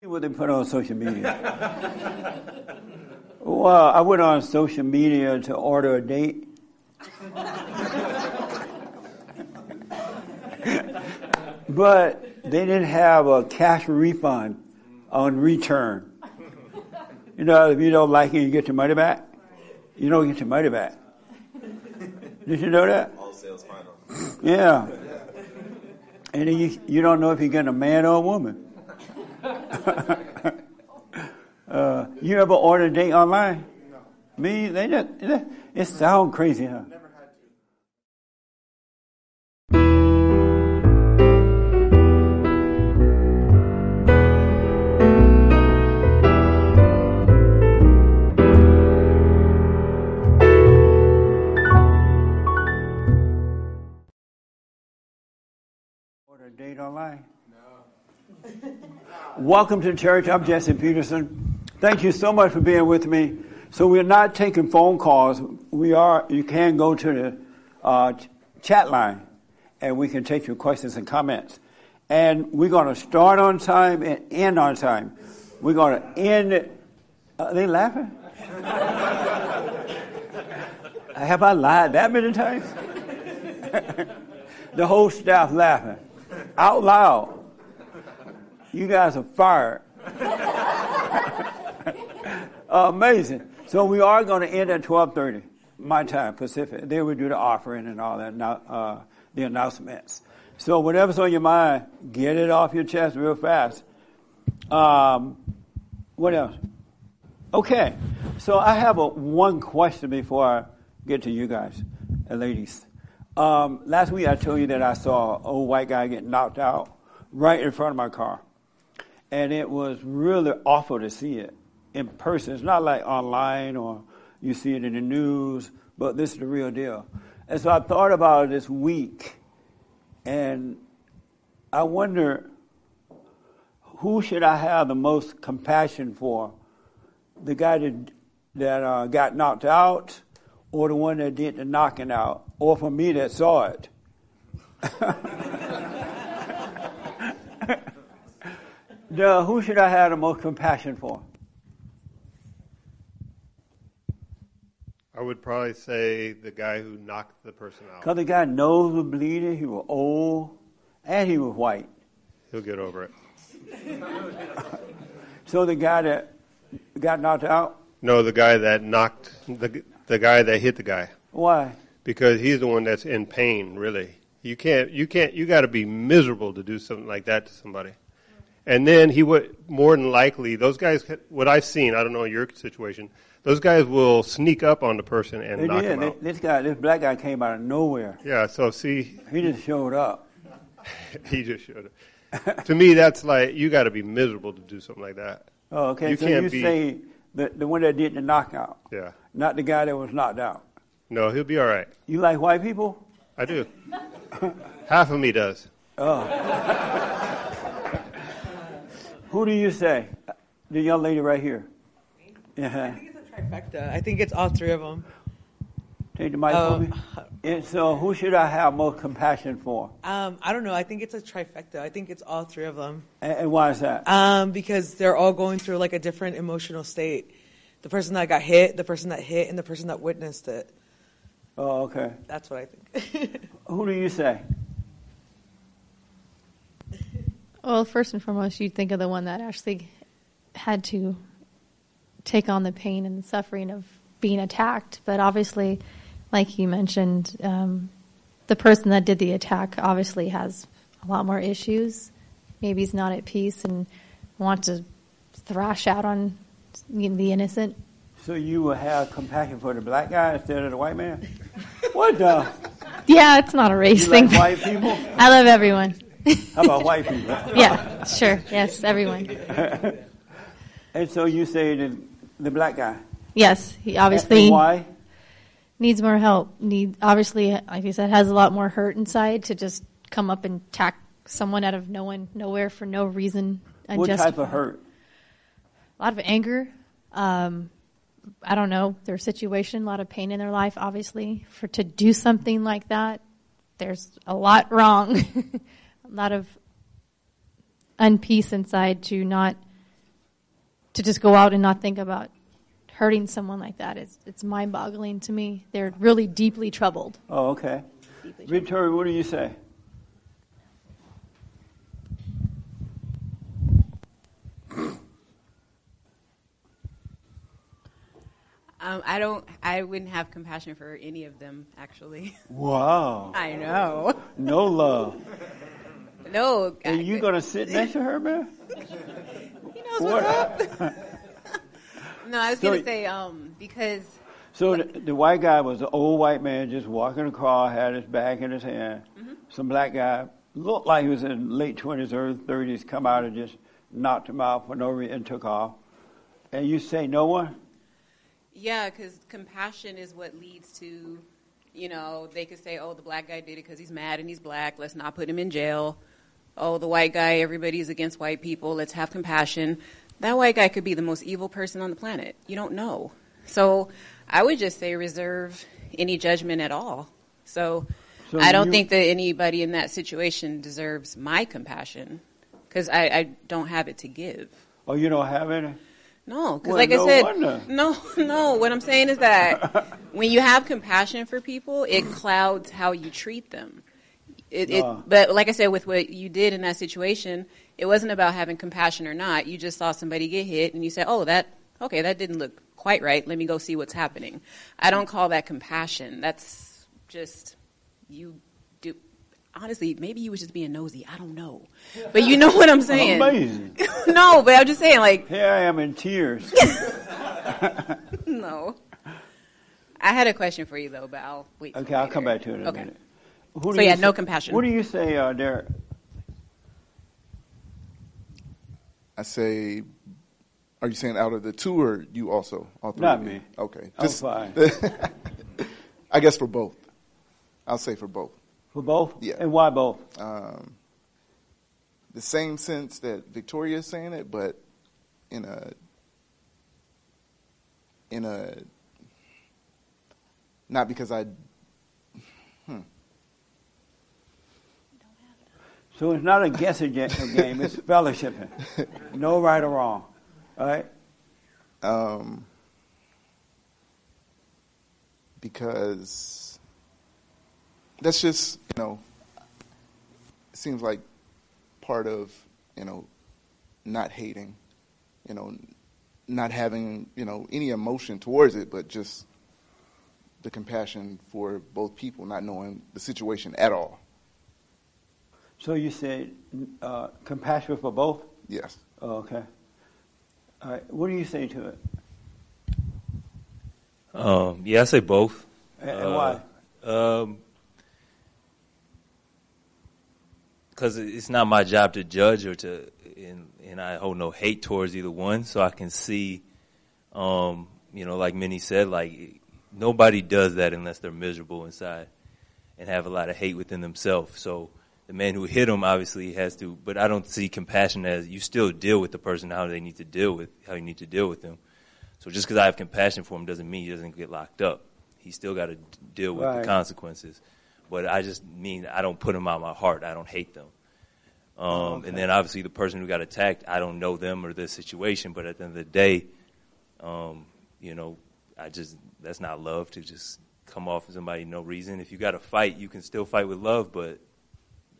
What they put on social media? well, I went on social media to order a date. but they didn't have a cash refund on return. You know, if you don't like it, you get your money back. You don't get your money back. Did you know that? All sales final. Yeah. And you, you don't know if you're getting a man or a woman. uh, you ever order a date online? No. Me, they just, it sounds crazy, huh? Never had to. Order a date online? No. Welcome to the church. I'm Jesse Peterson. Thank you so much for being with me. So we're not taking phone calls. We are. You can go to the uh, chat line, and we can take your questions and comments. And we're going to start on time and end on time. We're going to end. It. Are they laughing? Have I lied that many times? the whole staff laughing out loud. You guys are fired. Amazing. So we are going to end at 12:30 my time Pacific. Then we do the offering and all that, uh, the announcements. So whatever's on your mind, get it off your chest real fast. Um, what else? Okay. So I have a one question before I get to you guys, uh, ladies. Um, last week I told you that I saw an old white guy get knocked out right in front of my car. And it was really awful to see it in person. It's not like online or you see it in the news, but this is the real deal. And so I thought about it this week, and I wonder who should I have the most compassion for? The guy that, that uh, got knocked out, or the one that did the knocking out, or for me that saw it? the, who should I have the most compassion for? I would probably say the guy who knocked the person out. Because the guy nose was bleeding, he was old, and he was white. He'll get over it. so the guy that got knocked out? No, the guy that knocked the the guy that hit the guy. Why? Because he's the one that's in pain. Really, you can't you can't you got to be miserable to do something like that to somebody. And then he would more than likely those guys. What I've seen, I don't know your situation. Those guys will sneak up on the person and they knock did. him out. This guy, this black guy, came out of nowhere. Yeah. So see, he just showed up. he just showed up. to me, that's like you got to be miserable to do something like that. Oh, okay. You so can't you be, say the the one that did the knockout. Yeah. Not the guy that was knocked out. No, he'll be all right. You like white people? I do. Half of me does. Oh. Who do you say? The young lady right here. Uh-huh. I think it's a trifecta. I think it's all three of them. Take the mic um, for me. And so, who should I have more compassion for? Um, I don't know. I think it's a trifecta. I think it's all three of them. And, and why is that? Um, because they're all going through like a different emotional state. The person that got hit, the person that hit, and the person that witnessed it. Oh, okay. That's what I think. who do you say? Well, first and foremost, you'd think of the one that actually had to take on the pain and the suffering of being attacked. But obviously, like you mentioned, um, the person that did the attack obviously has a lot more issues. Maybe he's not at peace and wants to thrash out on the innocent. So you will have compassion for the black guy instead of the white man? what the? Yeah, it's not a race you thing. Like white people? I love everyone. How about white people? yeah, sure. Yes, everyone. and so you say the, the black guy? Yes, he obviously. And why? Needs more help. Need obviously, like you said, has a lot more hurt inside to just come up and attack someone out of no one, nowhere for no reason. What type of hurt? A lot of anger. Um, I don't know their situation. A lot of pain in their life, obviously. For to do something like that, there's a lot wrong. a lot of unpeace inside to not to just go out and not think about hurting someone like that. It's it's mind boggling to me. They're really deeply troubled. Oh, okay. Victoria, what do you say? Um, I don't. I wouldn't have compassion for any of them. Actually, Wow. I know. No love. No, Are you going to sit next to her, man? He knows what's up. No, I was So- gonna say um because So the, the white guy was an old white man just walking across, had his back in his hand. Mm-hmm. Some black guy looked like he was in late twenties, early thirties, come out and just knocked him out for no reason and took off. And you say no one? yeah, because compassion is what leads to, you know, they could say, oh, the black guy did it because he's mad and he's black. Let's not put him in jail. Oh, the white guy, everybody's against white people. Let's have compassion. That white guy could be the most evil person on the planet. You don't know. So I would just say reserve any judgment at all. So, So I don't you- think that anybody in that situation deserves my compassion because I, I don't have it to give. Oh, you don't have any? No, because Well, like no I said, wonder. no, no. What I'm saying is that when you have compassion for people, it clouds how you treat them. It, it, Ah. but like I said, with what you did in that situation, it wasn't about having compassion or not. You just saw somebody get hit, and you said, "Oh, that okay, that didn't look quite right. Let me go see what's happening." I don't call that compassion. That's just you do. Honestly, maybe you was just being nosy. I don't know, but you know what I'm saying. Amazing. no, but I'm just saying, like, Here I am in tears. No. I had a question for you though, but I'll wait. Okay, I'll come back to it in a okay. minute. Who So you yeah, say- no compassion. What do you say, uh, Derek? I say, are you saying out of the two or you also? All three Not of you? me. Okay. I'm fine. I guess for both. I'll say for both. For both? Yeah. And why both? Um, the same sense that Victoria is saying it, but in a in a not because I So it's not a guessing ga- game, it's fellowshipping. No right or wrong. All right? um, because that's just you know it seems like part of you know not hating you know not having you know any emotion towards it but just the compassion for both people not knowing the situation at all So you said uh, compassion for both? yes Oh, okay. All right. What do you say to it? Um, yeah, I say both. And, and why? Um, because it's not my job to judge or to, and, and I hold no hate towards either one. So I can see, um, you know, like Minnie said, like nobody does that unless they're miserable inside and have a lot of hate within themselves. So the man who hit him obviously has to, but I don't see compassion as you still deal with the person how they need to deal with how you need to deal with them. So just because I have compassion for him doesn't mean he doesn't get locked up. He still got to deal with Right. the consequences. But I just mean I don't put them out of my heart. I don't hate them. Um, okay. And then obviously the person who got attacked, I don't know them or their situation. But at the end of the day, um, you know, I just that's not love to just come off of somebody no reason. If you got to fight, you can still fight with love. But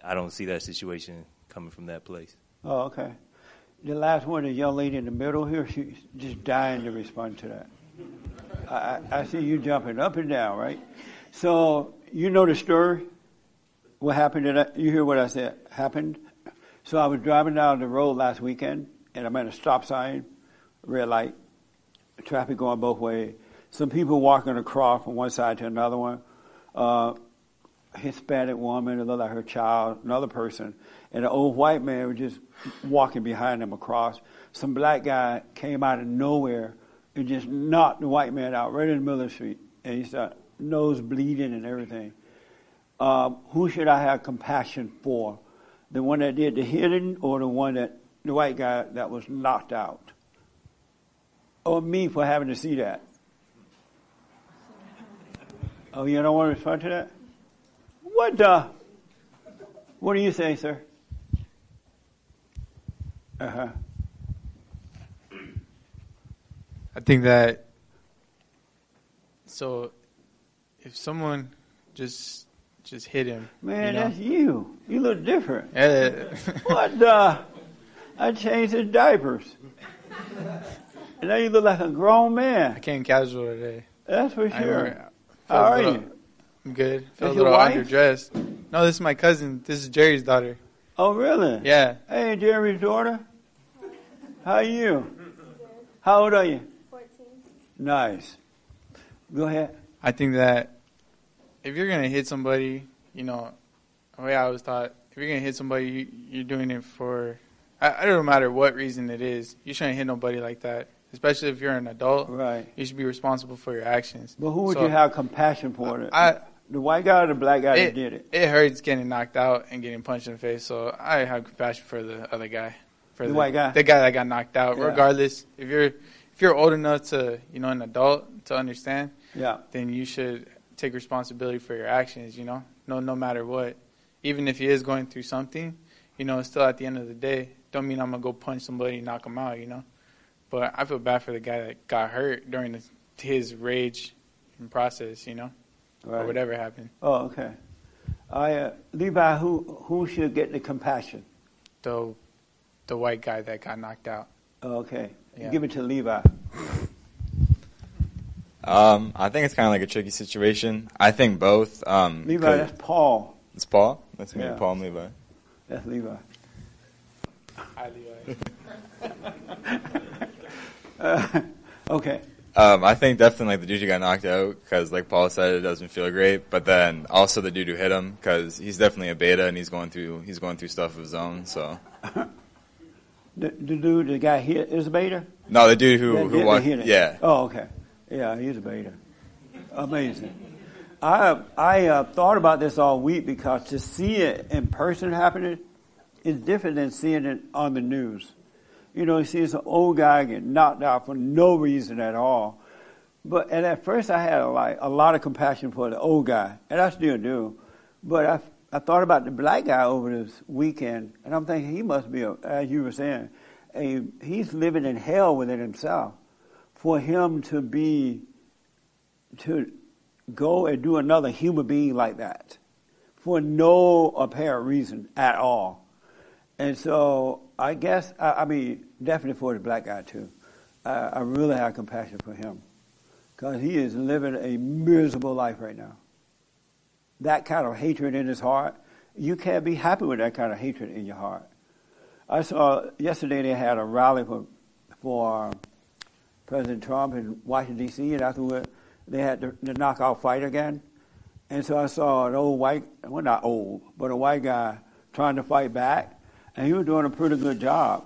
I don't see that situation coming from that place. Oh, okay. The last one, the young lady in the middle here, she's just dying to respond to that. I, I see you jumping up and down, right? So you know the story. What happened? Did I, you hear what I said happened? So I was driving down the road last weekend, and I'm at a stop sign, red light, traffic going both ways. Some people walking across from one side to another one. Uh, Hispanic woman, like her child, another person, and an old white man was just walking behind them across. Some black guy came out of nowhere and just knocked the white man out right in the middle of the street, and he started nose bleeding and everything. Um, who should I have compassion for? The one that did the hitting, or the one that the white guy that was knocked out, or me for having to see that? Oh, you don't want to respond to that? What the? What do you say, sir? Uh huh. I think that so if someone just just hit him, Man, you know, that's you. You look different. eh, What the? I changed his diapers. And now you look like a grown man. I man. came casual today. That's for I sure. How are little- you? I'm good. Feel a little wife? underdressed. No, this is my cousin. This is Jerry's daughter. Oh, really? Yeah, Hey, Jerry's daughter. How are you? How old are you? 14. Nice. Go ahead. I think that if you're gonna hit somebody, you know, the way I was taught, if you're gonna hit somebody, you, you're doing it for. I, I don't matter what reason it is. You shouldn't hit nobody like that, especially if you're an adult. Right. You should be responsible for your actions. But who would So, you have compassion for? The, I the white guy or the black guy that it, did it? it hurts getting knocked out and getting punched in the face. So I have compassion for the other guy, for The white guy? the guy that got knocked out. Yeah. Regardless, if you're if you're old enough to you know an adult to understand, Yeah. then you should take responsibility for your actions. You know, no no matter what, even if he is going through something, you know, still at the end of the day, don't mean I'm gonna go punch somebody and knock him out. You know, but I feel bad for the guy that got hurt during his, his rage process. You know, or whatever happened. Oh, okay. I uh, Levi, who who should get the compassion? The the white guy that got knocked out. Oh, okay. Yeah. Give it to Levi. Um, I think it's kind of like a tricky situation. I think both. Um, Levi, that's Paul. it's Paul. That's me, Yeah. Paul and Levi. That's Levi. Hi, Levi. Uh, okay. Um, I think definitely like the dude who got knocked out because, like Paul said, it doesn't feel great. But then also the dude who hit him because he's definitely a beta and he's going through he's going through stuff of his own. So The, the dude that got hit is a beta? no, the dude who who walked, hit him. yeah, Oh, okay. Yeah, he's a beta. Amazing. I I uh, thought about this all week because to see it in person happening is different than seeing it on the news. You know, see this old guy get knocked out for no reason at all. But and at first I had like a lot of compassion for the old guy, and I still do. But I I thought about the black guy over this weekend, and I'm thinking he must be, a, as you were saying, a he's living in hell within himself. For him to be to go and do another human being like that for no apparent reason at all. And so I guess, I, I mean, definitely for the black guy too. I, really have compassion for him because he is living a miserable life right now. That kind of hatred in his heart, you can't be happy with that kind of hatred in your heart. I saw yesterday they had a rally for for um, President Trump in Washington D.C. and afterward they had the, the knockout fight again. And so I saw an old white, well not old, but a white guy trying to fight back, and he was doing a pretty good job.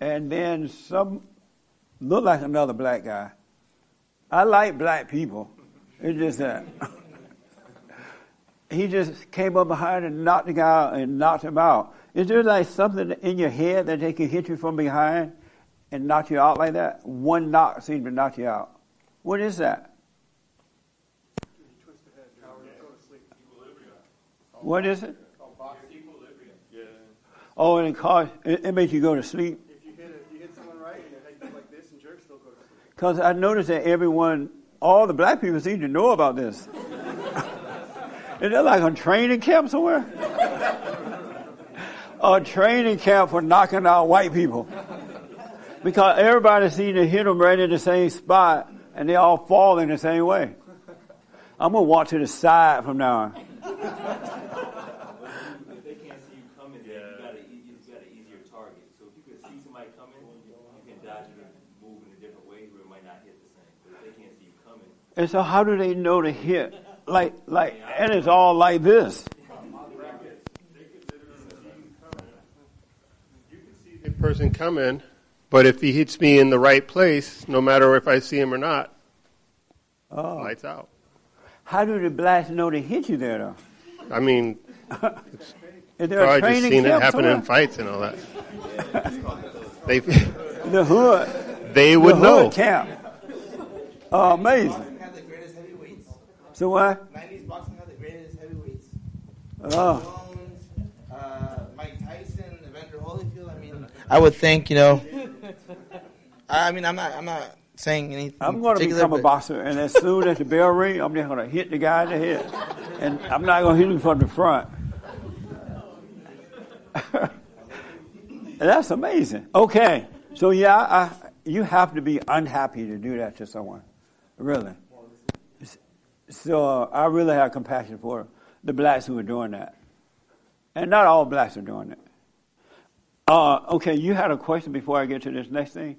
And then some looked like another black guy. I like black people. It's just that he just came up behind and knocked the guy out and knocked him out. Is there like something in your head that they can hit you from behind and knock you out like that? One knock seems to knock you out. What is that? What is it? Oh, and it cause it, it makes you go to sleep. If you hit, a, you hit someone right and they go like this and jerks, they'll go to sleep. Because I noticed that everyone, all the black people seem to know about this. Is that like a training camp somewhere? a training camp for knocking out white people. Because everybody seems to hit them right in the same spot and they all fall in the same way. I'm going to walk to the side from now on. If they can't see you coming, then you got a, you just got an easier target. So if you can see somebody coming, you can dodge it and move in a different way where it might not hit the same. But if they can't see you coming, And so how do they know to hit? Like, like, and it's all like this. You can see the person coming, but if he hits me in the right place, no matter if I see him or not, Oh. lights out. How do the blacks know to hit you there though? I mean, Is there probably just seen it happen somewhere? in fights and all that. they The hood. they would the know. Hood camp. Oh, amazing. had the greatest heavyweights. So what? 90s boxing had the greatest heavyweights. Oh, Jones, uh, Mike Tyson, Evander Holyfield. I mean, I would think, you know. I I mean, I'm not, I'm not saying anything. I'm going to become a boxer, and as soon as the bell rings, I'm just going to hit the guy in the head, and I'm not going to hit him from the front. That's amazing. Okay, so yeah, I, you have to be unhappy to do that to someone, really. So uh, I really have compassion for the blacks who are doing that, and not all blacks are doing it. Uh, okay, you had a question before I get to this next thing,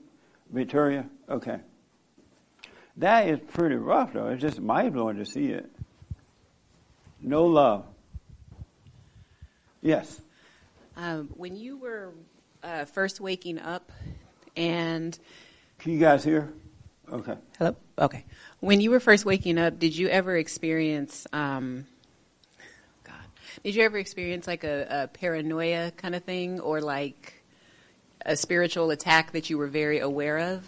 Victoria. Okay. That is pretty rough, though. It's just mind blowing to see it. No love. Yes. Um, when you were uh, first waking up and Can you guys hear? Okay. Hello. Okay. When you were first waking up, did you ever experience, um, God, did you ever experience like a, a paranoia kind of thing, or like a spiritual attack that you were very aware of?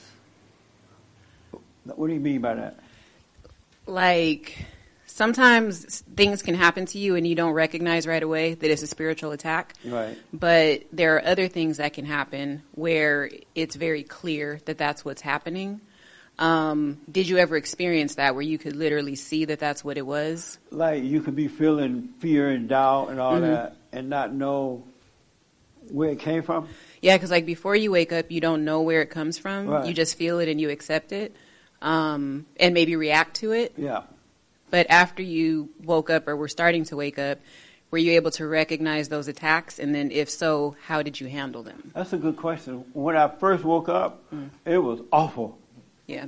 What do you mean by that? Like sometimes things can happen to you and you don't recognize right away that it's a spiritual attack. Right. But there are other things that can happen where it's very clear that that's what's happening. Um, did you ever experience that where you could literally see that that's what it was? Like you could be feeling fear and doubt and all Mhm. that, and not know where it came from. Yeah, because like before you wake up, you don't know where it comes from. Right. You just feel it and you accept it, um, and maybe react to it. Yeah. But after you woke up or were starting to wake up, were you able to recognize those attacks? And then, if so, how did you handle them? That's a good question. When I first woke up, it was awful. Yeah.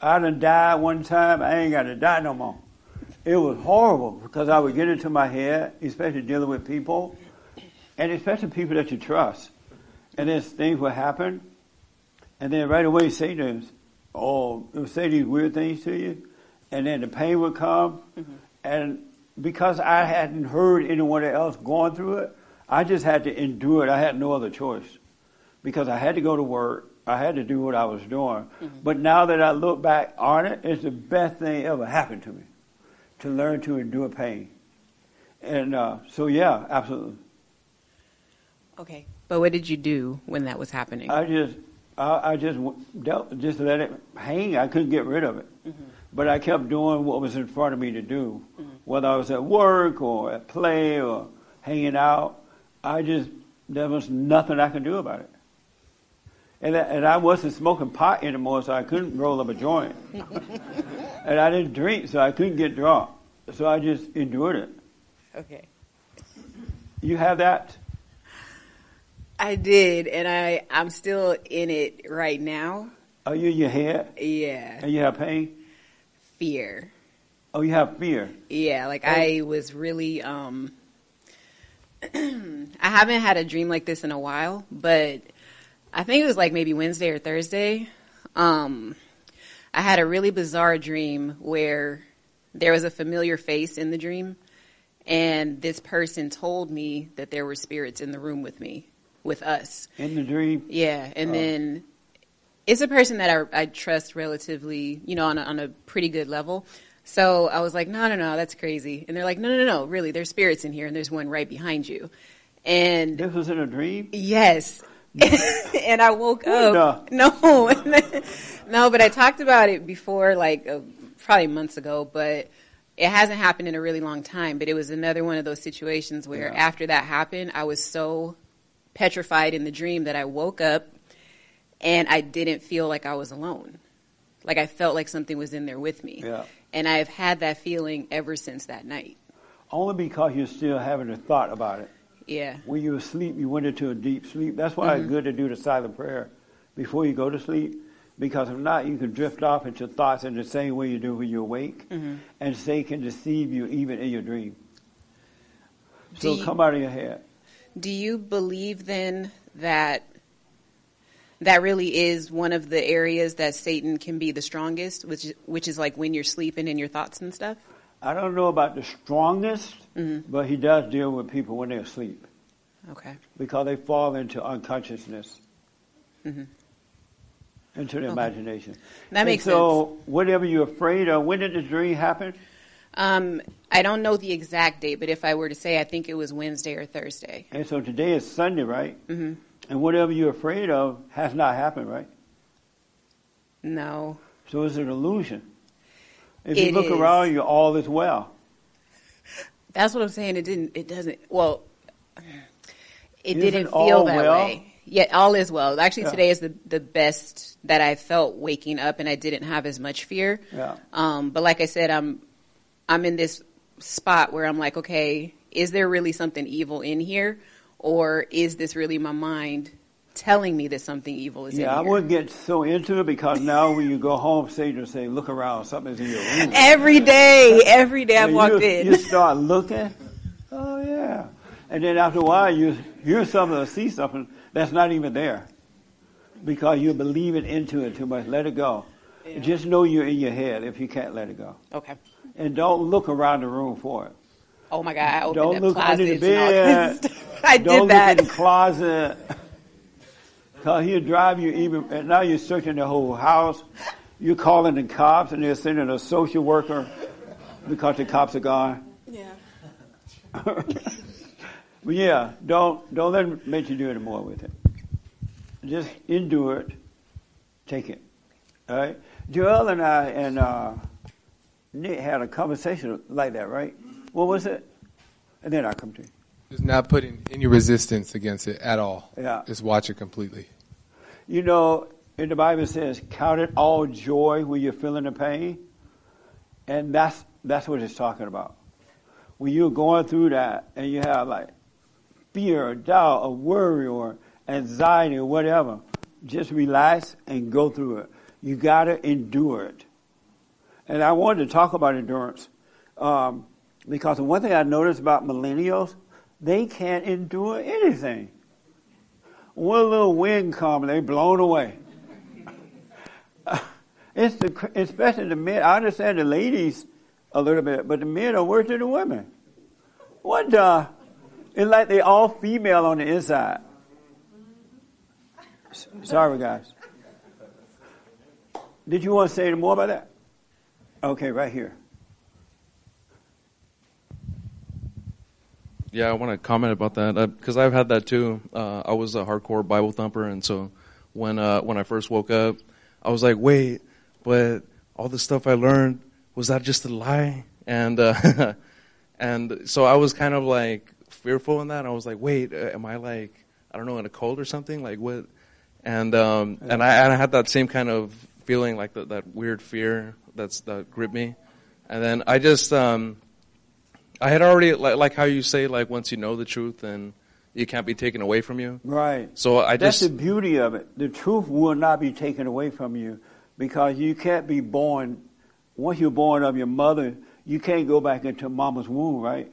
I done died one time. I ain't got to die no more. It was horrible because I would get into my head, especially dealing with people, and especially people that you trust. And then things would happen, and then right away Satan, oh, it would say these weird things to you, and then the pain would come, mm-hmm. and because I hadn't heard anyone else going through it, I just had to endure it. I had no other choice because I had to go to work. I had to do what I was doing. Mm-hmm. But now that I look back on it, it's the best thing ever happened to me to learn to endure pain. And uh, so, yeah, absolutely. Okay. But what did you do when that was happening? I just, I, I just dealt, just let it hang. I couldn't get rid of it, mm-hmm. but I kept doing what was in front of me to do, mm-hmm. whether I was at work or at play or hanging out. I just there was nothing I could do about it, and I, and I wasn't smoking pot anymore, so I couldn't roll up a joint, and I didn't drink, so I couldn't get drunk. So I just endured it. Okay. You have that? I did, and I I'm still in it right now. Are you in your head? Yeah. And you have pain? Fear. Oh, you have fear. Yeah, like Oh. I was really um I haven't had a dream like this in a while, but I think it was like maybe Wednesday or Thursday. Um I had a really bizarre dream where there was a familiar face in the dream and this person told me that there were spirits in the room with me, with us. In the dream? Yeah, and Oh. then it's a person that I, I trust relatively, you know, on a, on a pretty good level. So I was like, no, no, no, that's crazy. And they're like, no, no, no, no, really, there's spirits in here, and there's one right behind you. And this was in a dream. Yes. and I woke up. No, no, but I talked about it before, like uh, probably months ago, but it hasn't happened in a really long time. But it was another one of those situations where Yeah. after that happened, I was so petrified in the dream that I woke up and I didn't feel like I was alone. Like I felt like something was in there with me. Yeah. And I've had that feeling ever since that night. Only because you're still having a thought about it. Yeah. When you were asleep, you went into a deep sleep. That's why it's Mhm. good to do the silent prayer before you go to sleep. Because if not, you can drift off into thoughts in the same way you do when you're awake. Mhm. And Satan can deceive you even in your dream. So you- come out of your head. Do you believe then that that really is one of the areas that Satan can be the strongest, which is, which is like when you're sleeping in your thoughts and stuff? I don't know about the strongest, Mm-hmm. but he does deal with people when they're asleep Okay. because they fall into unconsciousness, Mhm. into the Okay. imagination. That And makes so, whatever you're afraid of, when did the dream happen? Um, I don't know the exact date, but if I were to say, I think it was Wednesday or Thursday. And so today is Sunday, right? hmm And whatever you're afraid of has not happened, right? No. So it's an illusion. If you It look is. around you, all is well. That's what I'm saying. It didn't. It doesn't. Well, it Isn't didn't all feel that well? way. Yeah, all is well. Actually, Yeah. today is the the best that I felt waking up, and I didn't have as much fear. Yeah. Um, but like I said, I'm I'm in this spot where I'm like, okay, is there really something evil in here, or is this really my mind telling me that something evil is. Yeah, I in here? wouldn't get so into it because now when you go home, Satan will say, look around, something's in your room. Every day, every day I've walked you, in. You start looking. Oh yeah. And then after a while, you hear something or see something that's not even there, because you believe it into it too much. Let it go. Just know you're in your head if you can't let it go. Okay. And don't look around the room for it. Oh my God! I opened Don't look under the closets and all kinds bed. I don't did that. look in the closet. Because he'll drive you even, and now you're searching the whole house. You're calling the cops and they're sending a social worker because the cops are gone. Yeah. But yeah, don't, don't let them make you do any more with it. Just endure it. Take it. All right? Joel and I and uh, Nick had a conversation like that, right? What was it? And then I come to you. Just not putting any resistance against it at all. Yeah. Just watch it completely. You know, in the Bible it says, "Count it all joy when you're feeling the pain," and that's that's what it's talking about. When you're going through that and you have like fear, or doubt, or worry, or anxiety, or whatever, just relax and go through it. You got to endure it. And I wanted to talk about endurance um, because the one thing I noticed about millennials, they can't endure anything. One little wind comes, they blown away. It's the, especially the men. I understand the ladies a little bit, but the men are worse than the women. What the? It's like they all female on the inside. Sorry, guys. Did you want to say more about that? Okay, right here. Yeah, I want to comment about that because I've had that too. Uh, I was a hardcore Bible thumper, and so when uh, when I first woke up, I was like, "Wait, but all the stuff I learned was that just a lie?" And uh, and so I was kind of like fearful in that. I was like, "Wait, uh, am I like I don't know in a cult or something? Like what?" And um, and I, and I had that same kind of feeling, like that that weird fear that's that gripped me. And then I just um, I had already like, like how you say like once you know the truth and it can't be taken away from you. Right. So I That's just the beauty of it. The truth will not be taken away from you because you can't be born. Once you're born of your mother, you can't go back into mama's womb, right?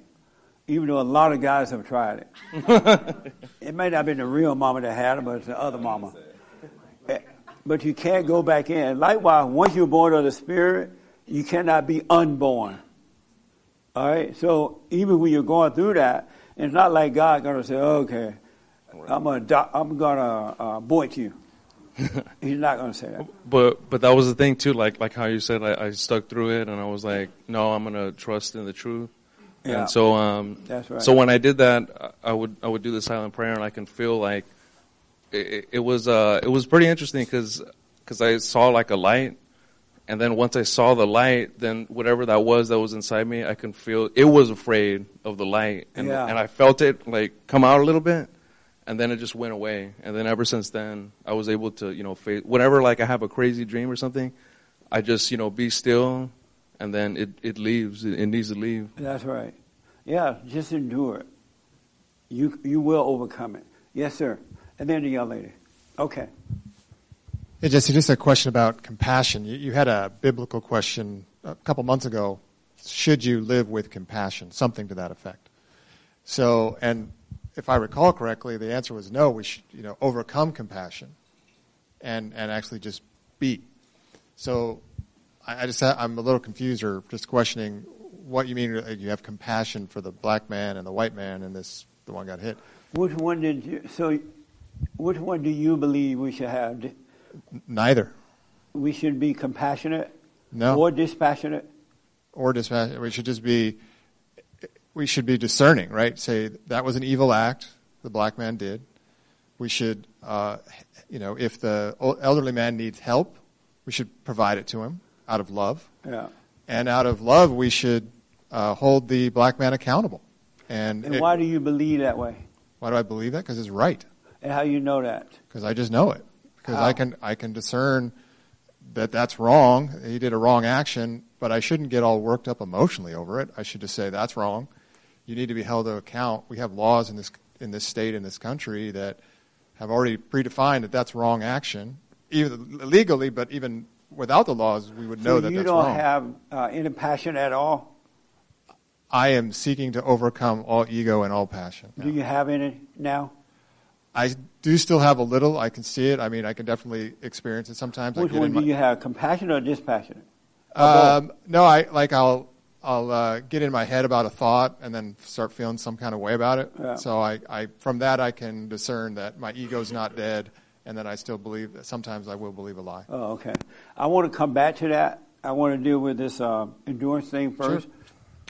Even though a lot of guys have tried it. it may not have been the real mama that had it, but it's the other mama. Eh, But you can't go back in. Likewise, once you're born of the Spirit, you cannot be unborn. All right. So even when you're going through that, it's not like God gonna say, "Okay, I'm gonna do- I'm gonna uh, abort you." He's not gonna say that. but but that was the thing too. Like like how you said, I, I stuck through it and I was like, no, I'm gonna trust in the truth. Yeah. And so um That's right. so when I did that, I would I would do the silent prayer and I can feel like it, it- it was uh it was pretty interesting because because I saw like a light. And then once I saw the light, then whatever that was that was inside me, I can feel it was afraid of the light, and Yeah. and I felt it like come out a little bit, and then it just went away. And then ever since then, I was able to you know face whenever like I have a crazy dream or something, I just you know be still, and then it it leaves. It, it needs to leave. That's right. Yeah, just endure it. You you will overcome it. Yes, sir. And then the young lady. Okay. Hey, Jesse, just a question about compassion. You, you had a biblical question a couple months ago. Should you live with compassion? Something to that effect. So, and if I recall correctly, the answer was no. We should, you know, overcome compassion, and and actually just be. So, I, I just I'm a little confused or just questioning what you mean. uh, You have compassion for the black man and the white man, and this the one got hit. Which one did you? So, which one do you believe we should have? Neither. We should be compassionate. No. Or dispassionate. or dispassionate. We should just be, we should be discerning, right? Say that was an evil act the black man did. We should, uh, you know, if the elderly man needs help, we should provide it to him out of love. Yeah. And out of love, we should uh, hold the black man accountable. And, And it- why do you believe that way? why do I believe that? Because it's right. And how you know that? Because I just know it. Because? I can I can discern that that's wrong. He did a wrong action, but I shouldn't get all worked up emotionally over it. I should just say that's wrong. You need to be held to account. We have laws in this in this state in this country that have already predefined that that's wrong action, even legally, but even without the laws, we would know so that you don't have uh, any passion at all. I am seeking to overcome all ego and all passion. Do you have any now? I do you still have a little. I can see it. I mean, I can definitely experience it sometimes. I Which get one do my- you have? Compassionate or dispassionate? Um, no, I like I'll I'll uh, get in my head about a thought and then start feeling some kind of way about it. Yeah. So I, I from that I can discern that my ego's not dead, and that I still believe that sometimes I will believe a lie. Oh, okay. I want to come back to that. I want to deal with this uh, endurance thing first,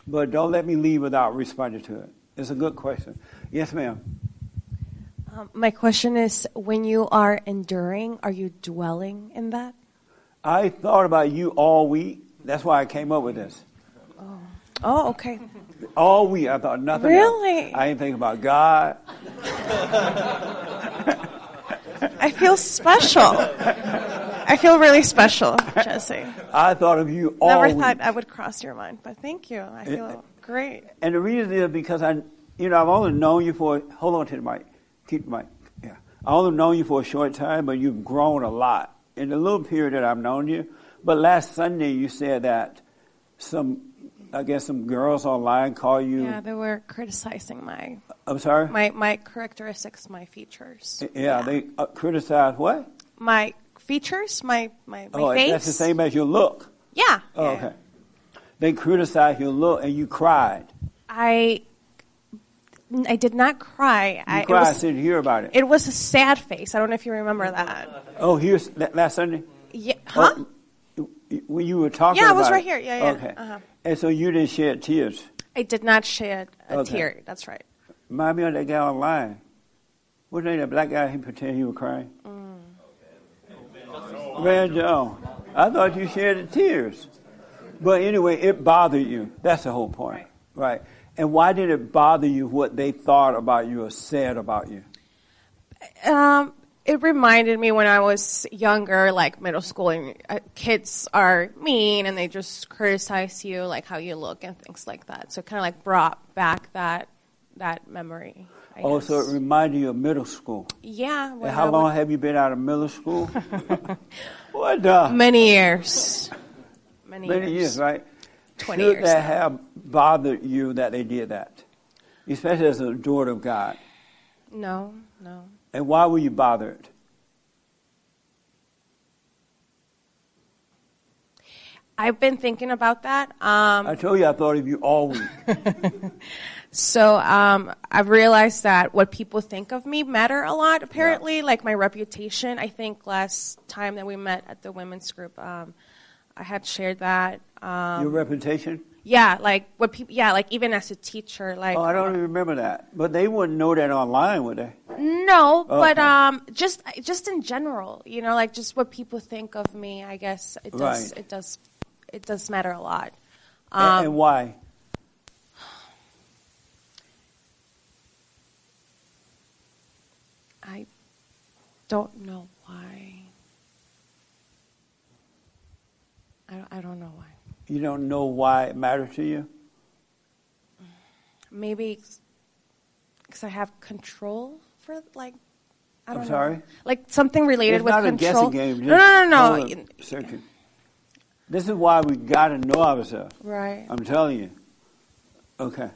but don't let me leave without responding to it. It's a good question. Yes, ma'am. Um, my question is when you are enduring, are you dwelling in that? I thought about you all week. That's why I came up with this. Oh, oh okay. All week, I thought nothing. Really? Else. I didn't think about God. I feel special. I feel really special, Jesse. I thought of you all Never week. thought I would cross your mind, but thank you. I feel great. And the reason is because I, you know, I've only known you for. Hold on to the mic. Keep mic. Yeah. I only known you for a short time, but you've grown a lot in the little period that I've known you. But last Sunday you said that some, I guess some girls online call you. Yeah, they were criticizing my I'm sorry. my my characteristics, my features. yeah, they uh, criticize what? My features, my my, my oh, face. that's the same as your look. Yeah. Oh, okay. They criticized your look, and you cried. I I did not cry. I, cried. I was, said, hear about it. it was a sad face. I don't know if you remember that. Oh, here's that last Sunday. Yeah, huh? Oh, when you were talking. Yeah, I was right it. here. Yeah, yeah. Okay. Uh-huh. And so you didn't shed tears. I did not shed a Okay. tear. That's right. Remind me of that guy online. Name? That black guy. He pretended he was crying. Man, Joe, I thought you shed the tears. But anyway, it bothered you. That's the whole point, right? And why did it bother you what they thought about you or said about you? Um, it reminded me when I was younger, like middle school, and uh, kids are mean and they just criticize you, like how you look and things like that. So it kind of like brought back that that memory. I oh, guess. so it reminded you of middle school. yeah. And how I long would- have you been out of middle school? what the? Many years. Many, Many years. years, right? 20 Should years that now. have bothered you that they did that? Especially as a daughter of God. No, no. And why were you bothered? I've been thinking about that. Um, I told you I thought of you all week. So um, I've realized that what people think of me matter a lot. Apparently, like my reputation. I think last time that we met at the women's group, um, I had shared that. Um, Your reputation? yeah, like what people. Yeah, like even as a teacher, like Oh, I don't even remember that. But they wouldn't know that online, would they? no, but Okay. um, just just in general, you know, like just what people think of me. I guess it does. Right. It does. It does matter a lot. And- Um, and why? I don't know why. I don't, I don't know why. You don't know why it matters to you? Maybe because I have control for like. I I'm don't sorry? know. Like something related it's with not control. a guessing game. no, no, no, no. Searching. This is why we got to know ourselves. Right. I'm telling you. Okay.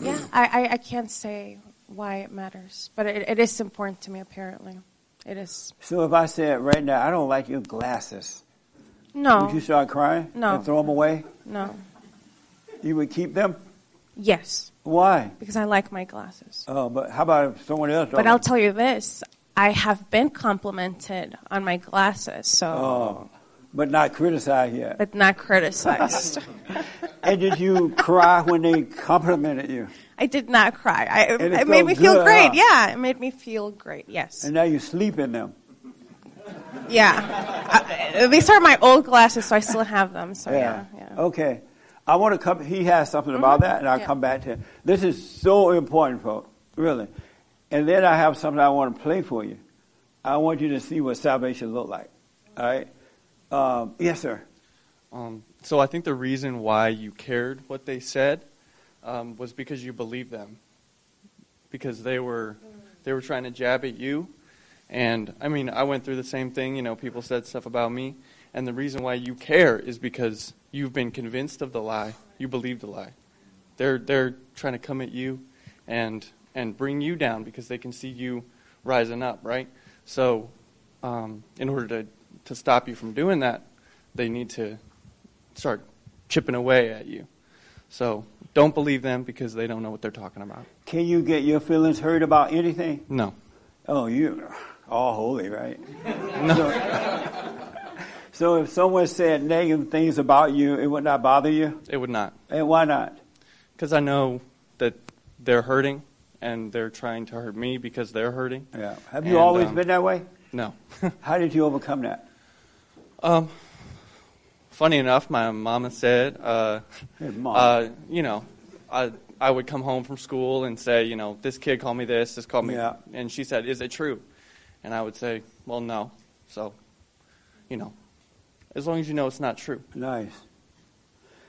Yeah, I, I, I can't say why it matters, but it, it is important to me. Apparently, it is. So if I said right now, I don't like your glasses, No. would you start crying? No. And throw them away? No. You would keep them? Yes. Why? Because I like my glasses. Oh, but how about if someone else? But? I'll tell you this: I have been complimented on my glasses, so Oh, but not criticized yet. but not criticized. and did you cry when they complimented you? I did not cry. I, it it made me feel good, great. huh? Yeah, it made me feel great. Yes. And now you sleep in them. Yeah. I, these are my old glasses, so I still have them. So yeah, yeah. Okay. I want to come. He has something about that, and I'll Yeah. come back to it. This is so important, folks. Really. And then I have something I want to play for you. I want you to see what salvation look like. All right. Um, yes, sir. Um, so I think the reason why you cared what they said um, was because you believed them, because they were they were trying to jab at you, and I mean I went through the same thing. You know, people said stuff about me, and the reason why you care is because you've been convinced of the lie. You believe the lie. They're they're trying to come at you, and and bring you down because they can see you rising up, right? So, um, in order to to stop you from doing that, they need to start chipping away at you. So don't believe them because they don't know what they're talking about. Can you get your feelings hurt about anything? No. Oh, you all holy, right? No. So, if someone said negative things about you, it would not bother you? It would not. And why not? Because I know that they're hurting and they're trying to hurt me because they're hurting. Yeah. Have you And, always um, been that way? No. How did you overcome that? Um, funny enough, my mama said, uh, Hey, Mom. uh, you know, I I would come home from school and say, you know, this kid called me this, this called me, Yeah. and she said, is it true? And I would say, well, no. So, you know, as long as you know it's not true. Nice.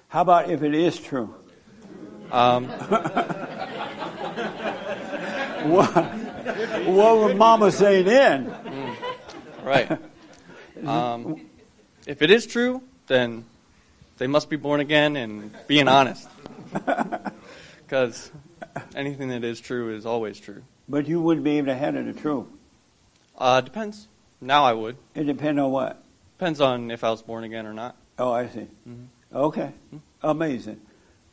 How about if it is true? Um, what, what would Mama say then? right. Um, if it is true, then they must be born again and being honest. Because anything that is true is always true. But you wouldn't be able to handle the truth. Uh, depends. Now I would. It depends on what? Depends on if I was born again or not. Oh, I see. Mhm. Okay. Amazing.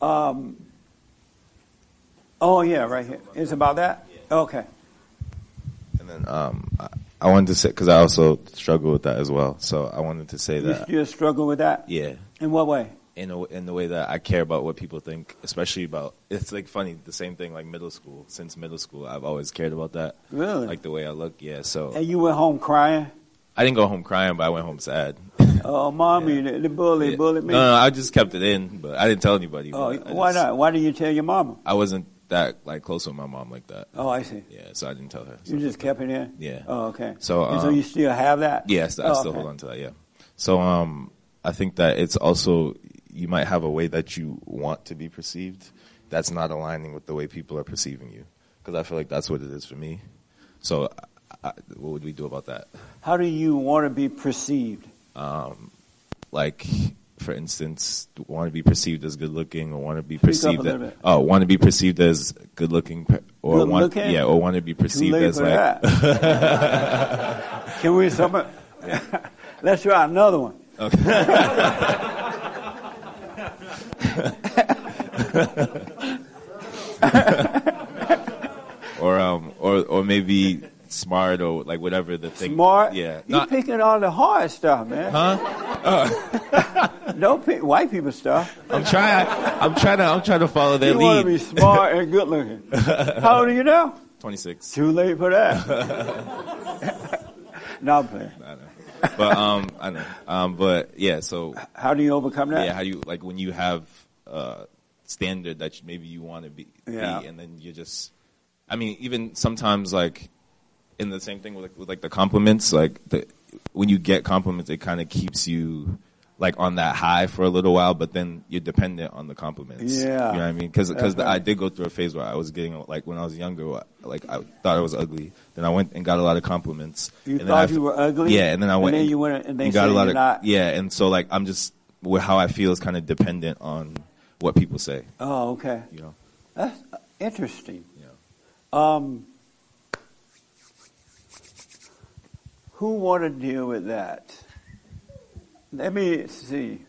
Um, oh, yeah, right here. It's about that? Okay. And then um, I, I wanted to say because I also struggle with that as well. So I wanted to say You that still struggle with that? yeah, In what way? In a, in the way that I care about what people think, especially about it's like funny the same thing like middle school. Since middle school, I've always cared about that. Really? Like the way I look. Yeah. So And you went home crying? I didn't go home crying, but I went home sad. Oh, mommy, the, the bully, bullied me. No, no, I just kept it in, but I didn't tell anybody. oh, why just- not? Why didn't you tell your mama? I wasn't that like close with my mom like that. Oh, I see. Yeah, so I didn't tell her. You just kept it in? Yeah. Oh, okay. So, and so um, you still have that? Yes, I Oh, still okay. hold on to that. Yeah. So, um, I think that it's also you might have a way that you want to be perceived that's not aligning with the way people are perceiving you. Because I feel like that's what it is for me. So, I, I, what would we do about that? How do you want to be perceived? Um, like, for instance, want to be perceived as good looking, or want to be Speak perceived as oh, want to be perceived as good looking, or Good want looking? yeah, or want to be perceived as like. that. Can we some? Let's try another one. or um or or maybe smart or like whatever the thing. Smart? Yeah. You Not- picking all the hard stuff, man. Huh? Don't pick white people stuff. I'm trying. I'm trying to. I'm trying to follow their you want to be smart and good looking. How old are you now? Twenty six. Too late for that. no, I'm playing. But um, I know. Um, but yeah. So how do you overcome that? Yeah. How do you like when you have uh standard that maybe you want to be, Yeah. be, and then you just. I mean, even sometimes like in the same thing with like, with like the compliments, like the when you get compliments, it kind of keeps you like on that high for a little while, but then you're dependent on the compliments. Yeah. you know what I mean? Because That's right. I did go through a phase where I was getting like when I was younger, like I thought I was ugly. Then I went and got a lot of compliments. You and then thought I- you were ugly? Yeah, and then I went And then you went and they got a lot of not? yeah, and so like I'm just how I feel is kind of dependent on what people say. Oh, okay. You know. That's uh, interesting. Yeah. Um, who want to deal with that? Let me see.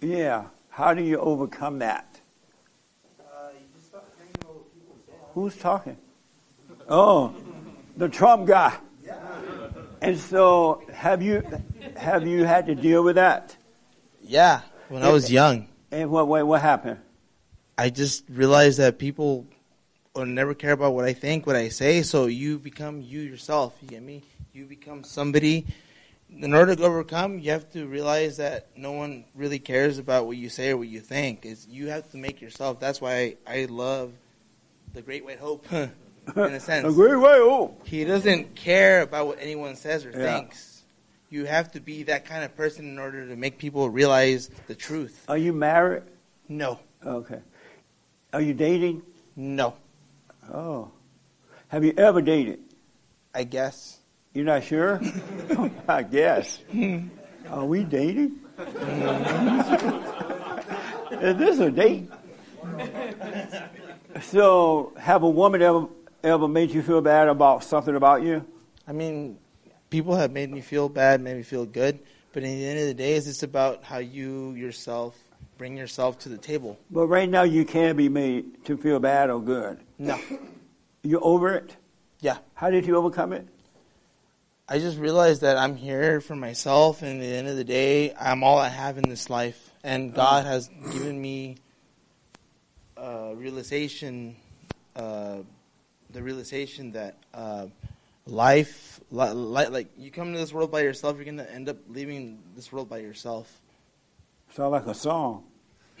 Yeah. How do you overcome that? Who's talking? Oh, the Trump guy. And so, have you have you had to deal with that? Yeah, when I was young. And what what what happened? I just realized that people or never care about what I think, what I say. So you become you yourself. You get me? You become somebody. In order to overcome, you have to realize that no one really cares about what you say or what you think. Is you have to make yourself. That's why I, I love the Great White Hope. in a sense, A great white hope. He doesn't care about what anyone says or Yeah. thinks. You have to be that kind of person in order to make people realize the truth. Are you married? No. Okay. Are you dating? No. Oh. Have you ever dated? I guess. You're not sure? I guess. Are we dating? Is this a date? So, have a woman ever ever made you feel bad about something about you? I mean, people have made me feel bad, made me feel good, but at the end of the day, it's just about how you yourself bring yourself to the table. But right now, you can't be made to feel bad or good. No. You're over it? Yeah. How did you overcome it? I just realized that I'm here for myself, and at the end of the day, I'm all I have in this life. And God has given me uh, realization, uh, the realization that uh, life, li- li- like you come to this world by yourself, you're going to end up leaving this world by yourself. Sound like a song.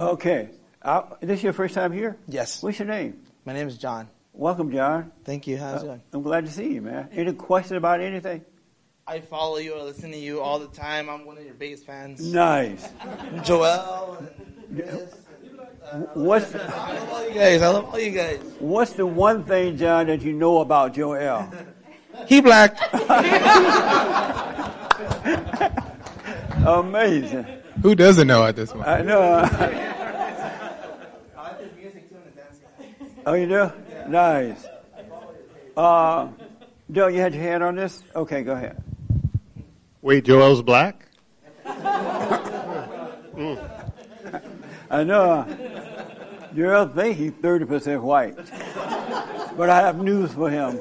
okay. Uh, this your first time here? Yes. What's your name? My name is John. Welcome, John. Thank you. How's it Uh, going? I'm glad to see you, man. Any question about anything? I follow you. I listen to you all the time. I'm one of your biggest fans. Nice. Joel. And Chris. What's I love all you guys. I love all you guys. What's the one thing, John, that you know about Joel? He black. Amazing. Who doesn't know at this point? I know. oh, you do? Nice. Uh, Joe, you had your hand on this? Okay, go ahead. Wait, Joel's black? I know. Joel think he's 30% white. But I have news for him.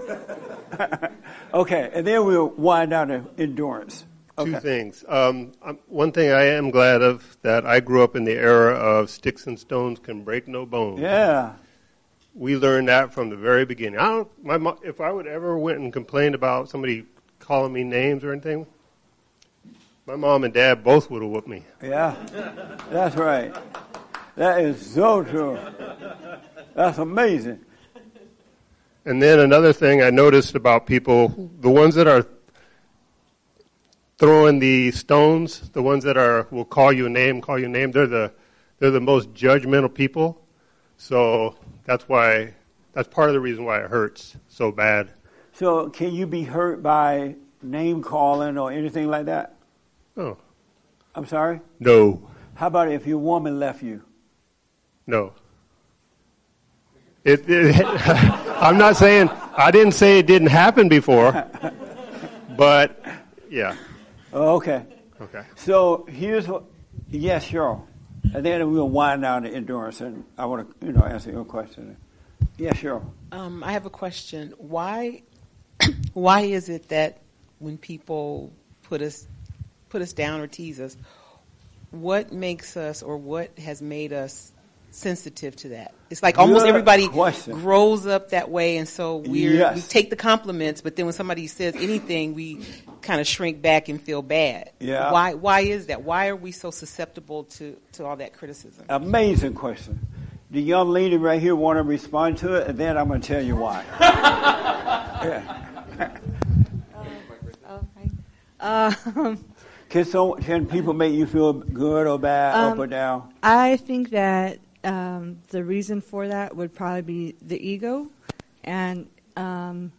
okay, and then we'll wind down to endurance. Two things. Um, one thing I am glad of that I grew up in the era of sticks and stones can break no bones. Yeah. We learned that from the very beginning. I don't. My mo- if I would ever went and complained about somebody calling me names or anything, my mom and dad both would have whooped me. Yeah, that's right. That is so true. That's amazing. And then another thing I noticed about people, the ones that are throwing the stones, the ones that are will call you a name, call you a name, they're the they're the most judgmental people. So that's why that's part of the reason why it hurts so bad. So, can you be hurt by name calling or anything like that? Oh. I'm sorry? No. How about if your woman left you? No. It, it I'm not saying I didn't say it didn't happen before, but yeah. Oh, okay. Okay. So here's what. Yes, sure. And then we'll wind down to endurance, and I want to, you know, answer your question. Yes, sure. Um, I have a question. Why, why is it that when people put us, put us down or tease us, what makes us or what has made us sensitive to that? It's like almost Good everybody question. grows up that way, and so we're, Yes. we take the compliments, but then when somebody says anything, we kind of shrink back and feel bad. Yeah. Why? Why is that? Why are we so susceptible to to all that criticism? Amazing question. The young lady right here want to respond to it, and then I'm going to tell you why. yeah. Um, Can, so, can people make you feel good or bad, up Um, or down? I think that um, the reason for that would probably be the ego, and um,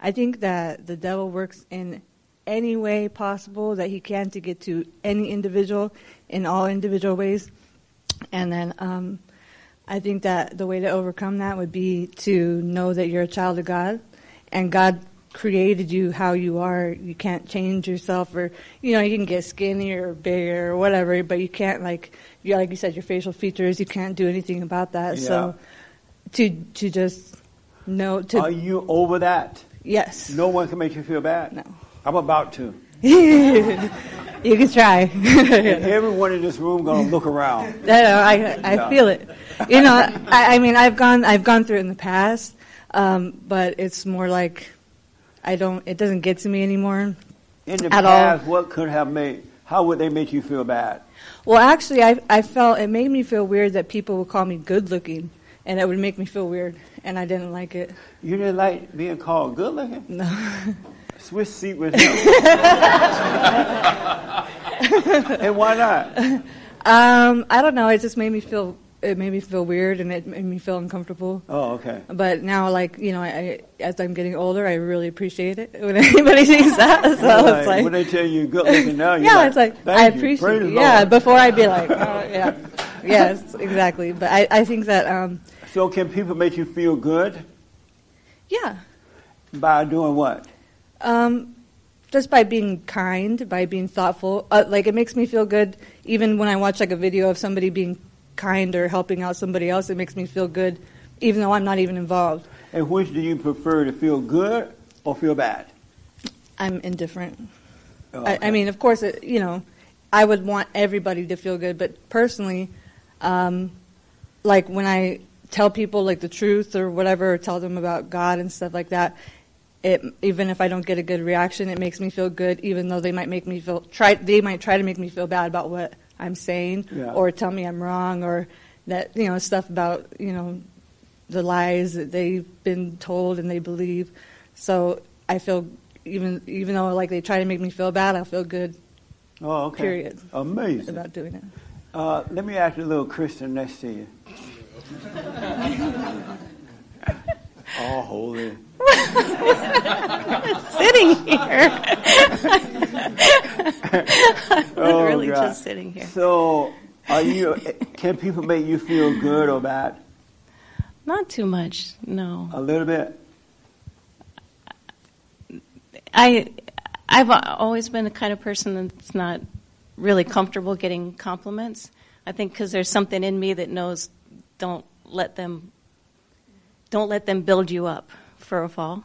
I think that the devil works in any way possible that he can to get to any individual in all individual ways, and then um, I think that the way to overcome that would be to know that you're a child of God, and God created you how you are. You can't change yourself, or you know, you can get skinnier or bigger or whatever, but you can't like you like you said, your facial features. You can't do anything about that. So to to just know to Are you over that? Yes. No one can make you feel bad? No. I'm about to. you can try. and everyone in this room gonna look around. I, know, I, I Yeah. feel it. You know, I, I mean, I've gone, I've gone through it in the past, um, but it's more like I don't. It doesn't get to me anymore. In the at past, all. what could have made? How would they make you feel bad? Well, actually, I, I felt it made me feel weird that people would call me good looking, and it would make me feel weird, and I didn't like it. You didn't like being called good looking? No. Swiss seat with him. and why not? Um, I don't know. It just made me feel. It made me feel weird, and it made me feel uncomfortable. Oh, okay. But now, like you know, I, I as I'm getting older, I really appreciate it when anybody sees that. So Like, it's like, when they tell you good looking now, you're yeah, like, it's like "Thank I appreciate. It. Yeah, Lord." before I'd be like, oh, yeah, yes, exactly. But I, I think that, um, So can people make you feel good yeah, by doing what? um, just by being kind, by being thoughtful. Uh, like it makes me feel good, even when I watch like a video of somebody being kind or helping out somebody else. It makes me feel good, even though I'm not even involved. And which do you prefer to feel good or feel bad? I'm indifferent. Oh, I, I mean, of course, it, you know, I would want everybody to feel good, but personally, um, like when I tell people like the truth or whatever, or tell them about God and stuff like that, it even if I don't get a good reaction, it makes me feel good, even though they might make me feel try they might try to make me feel bad about what I'm saying Yeah. or tell me I'm wrong or that you know stuff about you know the lies that they've been told and they believe. So I feel even even though like they try to make me feel bad, I feel good. Oh, okay. Period. Amazing. About doing it. Uh, let me ask you a little Christian next to you. All holy. sitting here. Oh, Literally God. just sitting here. So, are you? Can people make you feel good or bad? Not too much, no. A little bit. I I've always been the kind of person that's not really comfortable getting compliments. I think because there's something in me that knows don't let them don't let them build you up for a fall,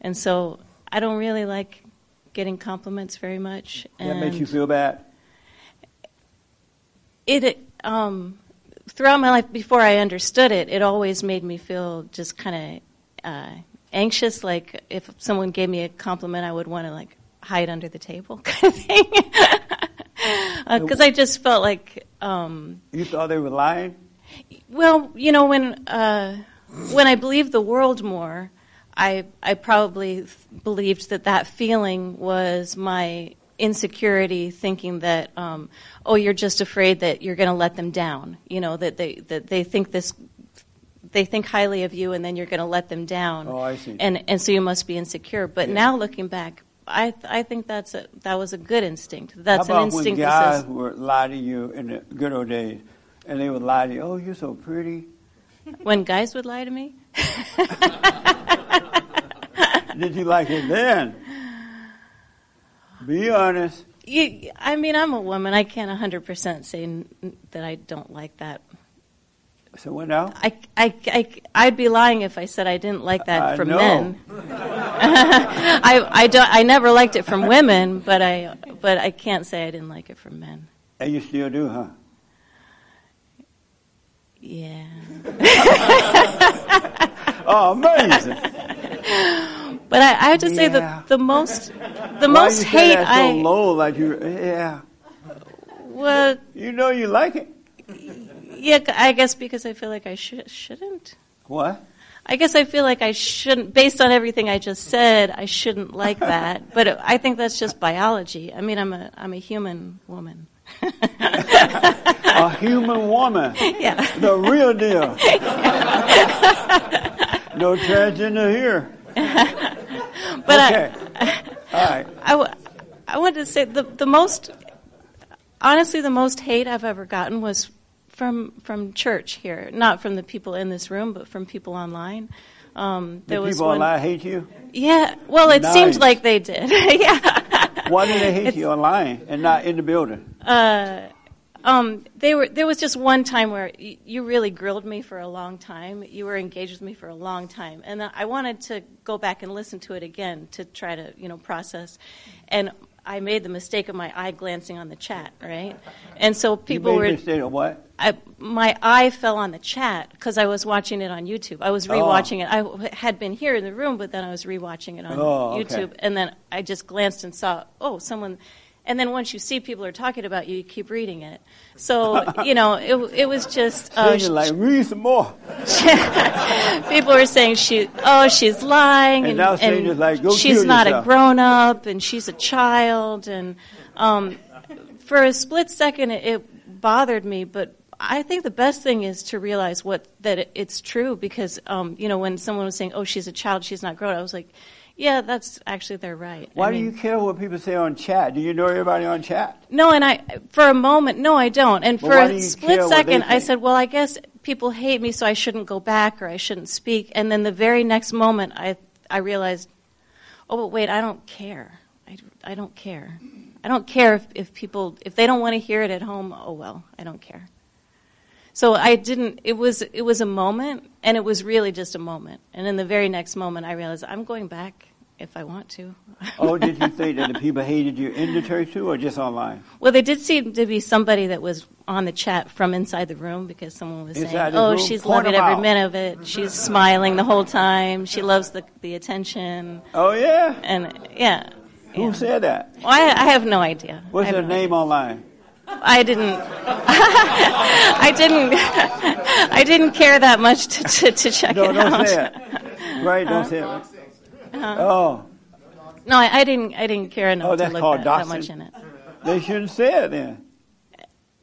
and so I don't really like getting compliments very much. That makes you feel bad. it um, throughout my life before I understood it, it always made me feel just kind of uh, anxious. Like if someone gave me a compliment, I would want to like hide under the table kind of thing. Because I just felt like, um, You thought they were lying. well, you know, when uh, when I believed the world more, I I probably th- believed that that feeling was my insecurity, thinking that um, oh, you're just afraid that you're going to let them down. You know that they that they think this. They think highly of you, and then you're going to let them down. Oh, I see. And and so you must be insecure. But Yeah. now looking back, I I think that's a that was a good instinct. That's How about an instinct when that guys says would lie to you in the good old days, and they would lie to you? Oh, you're so pretty. When guys would lie to me. Did you like it then? Be honest. You, I mean, I'm a woman. I can't 100% say n- that I don't like that. So what now? I, I, I, I'd be lying if I said I didn't like that I from know. men. I, I, don't, I never liked it from women, but I, but I can't say I didn't like it from men. And you still do, huh? Yeah. oh, amazing. But I, I have to say Yeah. the, the most, the Why most hate that so I, low, like you, yeah. well, You know you like it. yeah, I guess because I feel like I should, shouldn't. What? I guess I feel like I shouldn't, based on everything I just said, I shouldn't like that. But I think that's just biology. I mean, I'm a I'm a human woman. A human woman. Yeah. The real deal. no transgender here. But okay. All right. I, I, w- I wanted to say the the most, honestly, the most hate I've ever gotten was from from church here, not from the people in this room, but from people online. Um, The there was people one, online hate you? Yeah, well, it Nice. seemed like they did. yeah. Why do they hate you online and not in the building? Uh, um, they were. There was just one time where y- you really grilled me for a long time. You were engaged with me for a long time, and I wanted to go back and listen to it again to try to, you know, process. And I made the mistake of my eye glancing on the chat, right? And so people you were made a mistake of what? I, my eye fell on the chat because I was watching it on YouTube. I was Oh. rewatching it. I had been here in the room, but then I was rewatching it on Oh, okay. YouTube, and then I just glanced and saw, oh, someone. And then once you see people are talking about you, you keep reading it. So you know, it, it was just. So Uh, you're like, read some more. people were saying she, oh, she's lying, And and, saying like, go she's not yourself. a grown up, and she's a child, and um, for a split second, it, it bothered me. But I think the best thing is to realize what that it, it's true because um, you know when someone was saying, oh, she's a child, she's not grown, I was like, yeah, that's actually they're right. Why I mean, do you care what people say on chat? Do you know everybody on chat? no, and I, for a moment, no, I don't. And Well, for a split care what they second, I said, well, I guess people hate me, so I shouldn't go back or I shouldn't speak. And then the very next moment, I, I realized, oh, but wait, I don't care. I, I don't care. I don't care if, if people, if they don't want to hear it at home, oh well, I don't care. So I didn't, it was, it was a moment, and it was really just a moment. And in the very next moment, I realized I'm going back if I want to. oh, did you think that the people hated you in the church too, or just online? Well, there did seem to be somebody that was on the chat from inside the room because someone was Inside saying, "Oh, room? she's loving every out." minute of it. She's smiling the whole time. She loves the the attention." Oh yeah, and yeah. Who yeah. said that? Well, I, I have no idea. What's her name online? I didn't. I didn't. I didn't care that much to to, to check No, it don't out. say it. Right, don't say it. Uh-huh. Oh, No, I, I didn't. I didn't care enough oh, to look that, that much in it. They shouldn't say it then.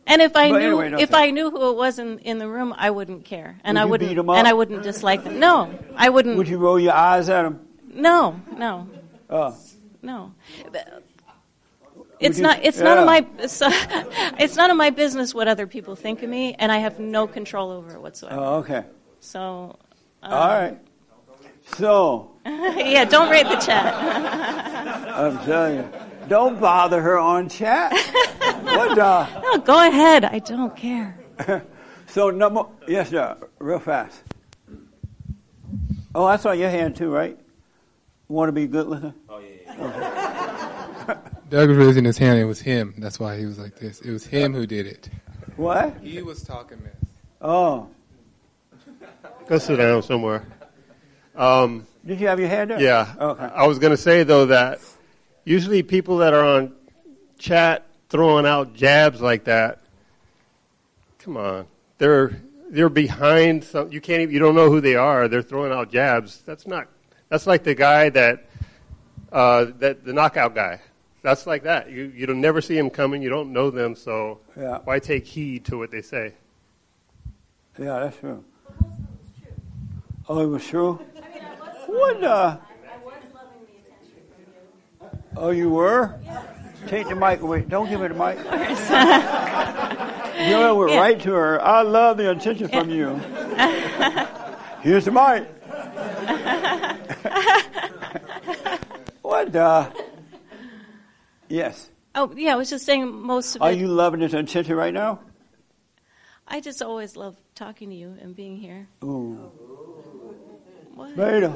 And if I But knew anyway, if I knew who it was in, in the room, I wouldn't care, and Would I wouldn't beat 'em up? and I wouldn't dislike them. No, I wouldn't. Would you roll your eyes at them? No, no, Oh, no. It's not. It's none of my. It's, it's none of my business what other people think of me, and I have no control over it whatsoever. oh okay. So. um, All right. So yeah, don't rate the chat. I'm telling you, don't bother her on chat. what the? no, go ahead. I don't care. So number yes, sir. Real fast. Oh, I saw your hand too, right? Want to be good looking? Oh yeah. Doug was raising his hand. It was him. That's why he was like this. It was him who did it. What? He was talking mess. Oh, Go sit down somewhere. Um, did you have your hand up? Yeah. Okay. I was going to say though that usually people that are on chat throwing out jabs like that, come on, they're they're behind some. You can't even, you don't know who they are. They're throwing out jabs. That's not. That's like the guy that uh, that the knockout guy. That's like that. You you don't never see them coming. You don't know them. So Yeah. why take heed to what they say? Yeah, that's true. Oh, it was true. What the? Oh, you were? Take the mic away. Don't give her the mic. Give it went Yeah. right to her. I love the attention from you. Here's the mic. what the? Yes. Oh yeah, I was just saying most of Are it. you loving this attention right now? I just always love talking to you and being here. Ooh. Beta.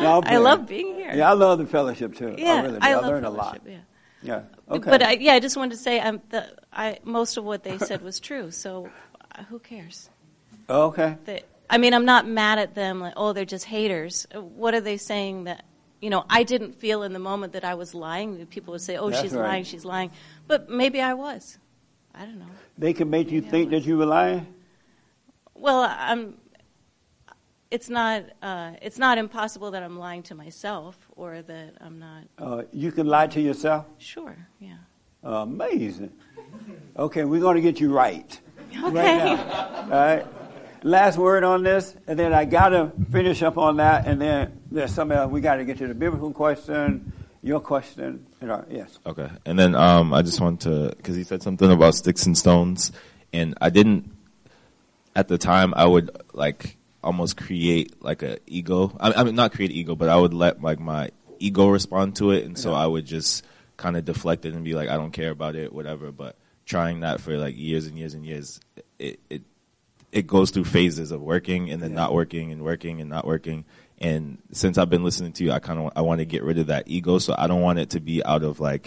No, I love being here. Yeah, I love the fellowship too. Yeah, I really do. I I, learned a lot. fellowship, Yeah. Okay. But I, yeah, I just wanted to say um, the, I, most of what they said was true. So uh, who cares? okay. They, I mean, I'm not mad at them. Like, oh, they're just haters. What are they saying that? You know, I didn't feel in the moment that I was lying. People would say, "Oh, That's she's right. lying, she's lying," but maybe I was. I don't know. They can make you think that you were lying. Well, I'm. It's not. Uh, it's not impossible that I'm lying to myself or that I'm not. Uh, you can lie to yourself. Sure. Yeah. Amazing. Okay, we're going to get you right. Right Okay. now. All right. Last word on this, and then I got to finish up on that, and then there's something else. We got to get to the biblical question, your question. You know, yes. Okay. And then um, I just want to, because he said something about sticks and stones, and I didn't, at the time, I would like almost create like a ego. I, I mean, not create ego, but I would let like my ego respond to it, and so Yeah. I would just kind of deflect it and be like, I don't care about it, whatever. But trying that for like years and years and years, it it it goes through phases of working and then not working and working and not working. And since I've been listening to you, I kind of I want to get rid of that ego. So I don't want it to be out of like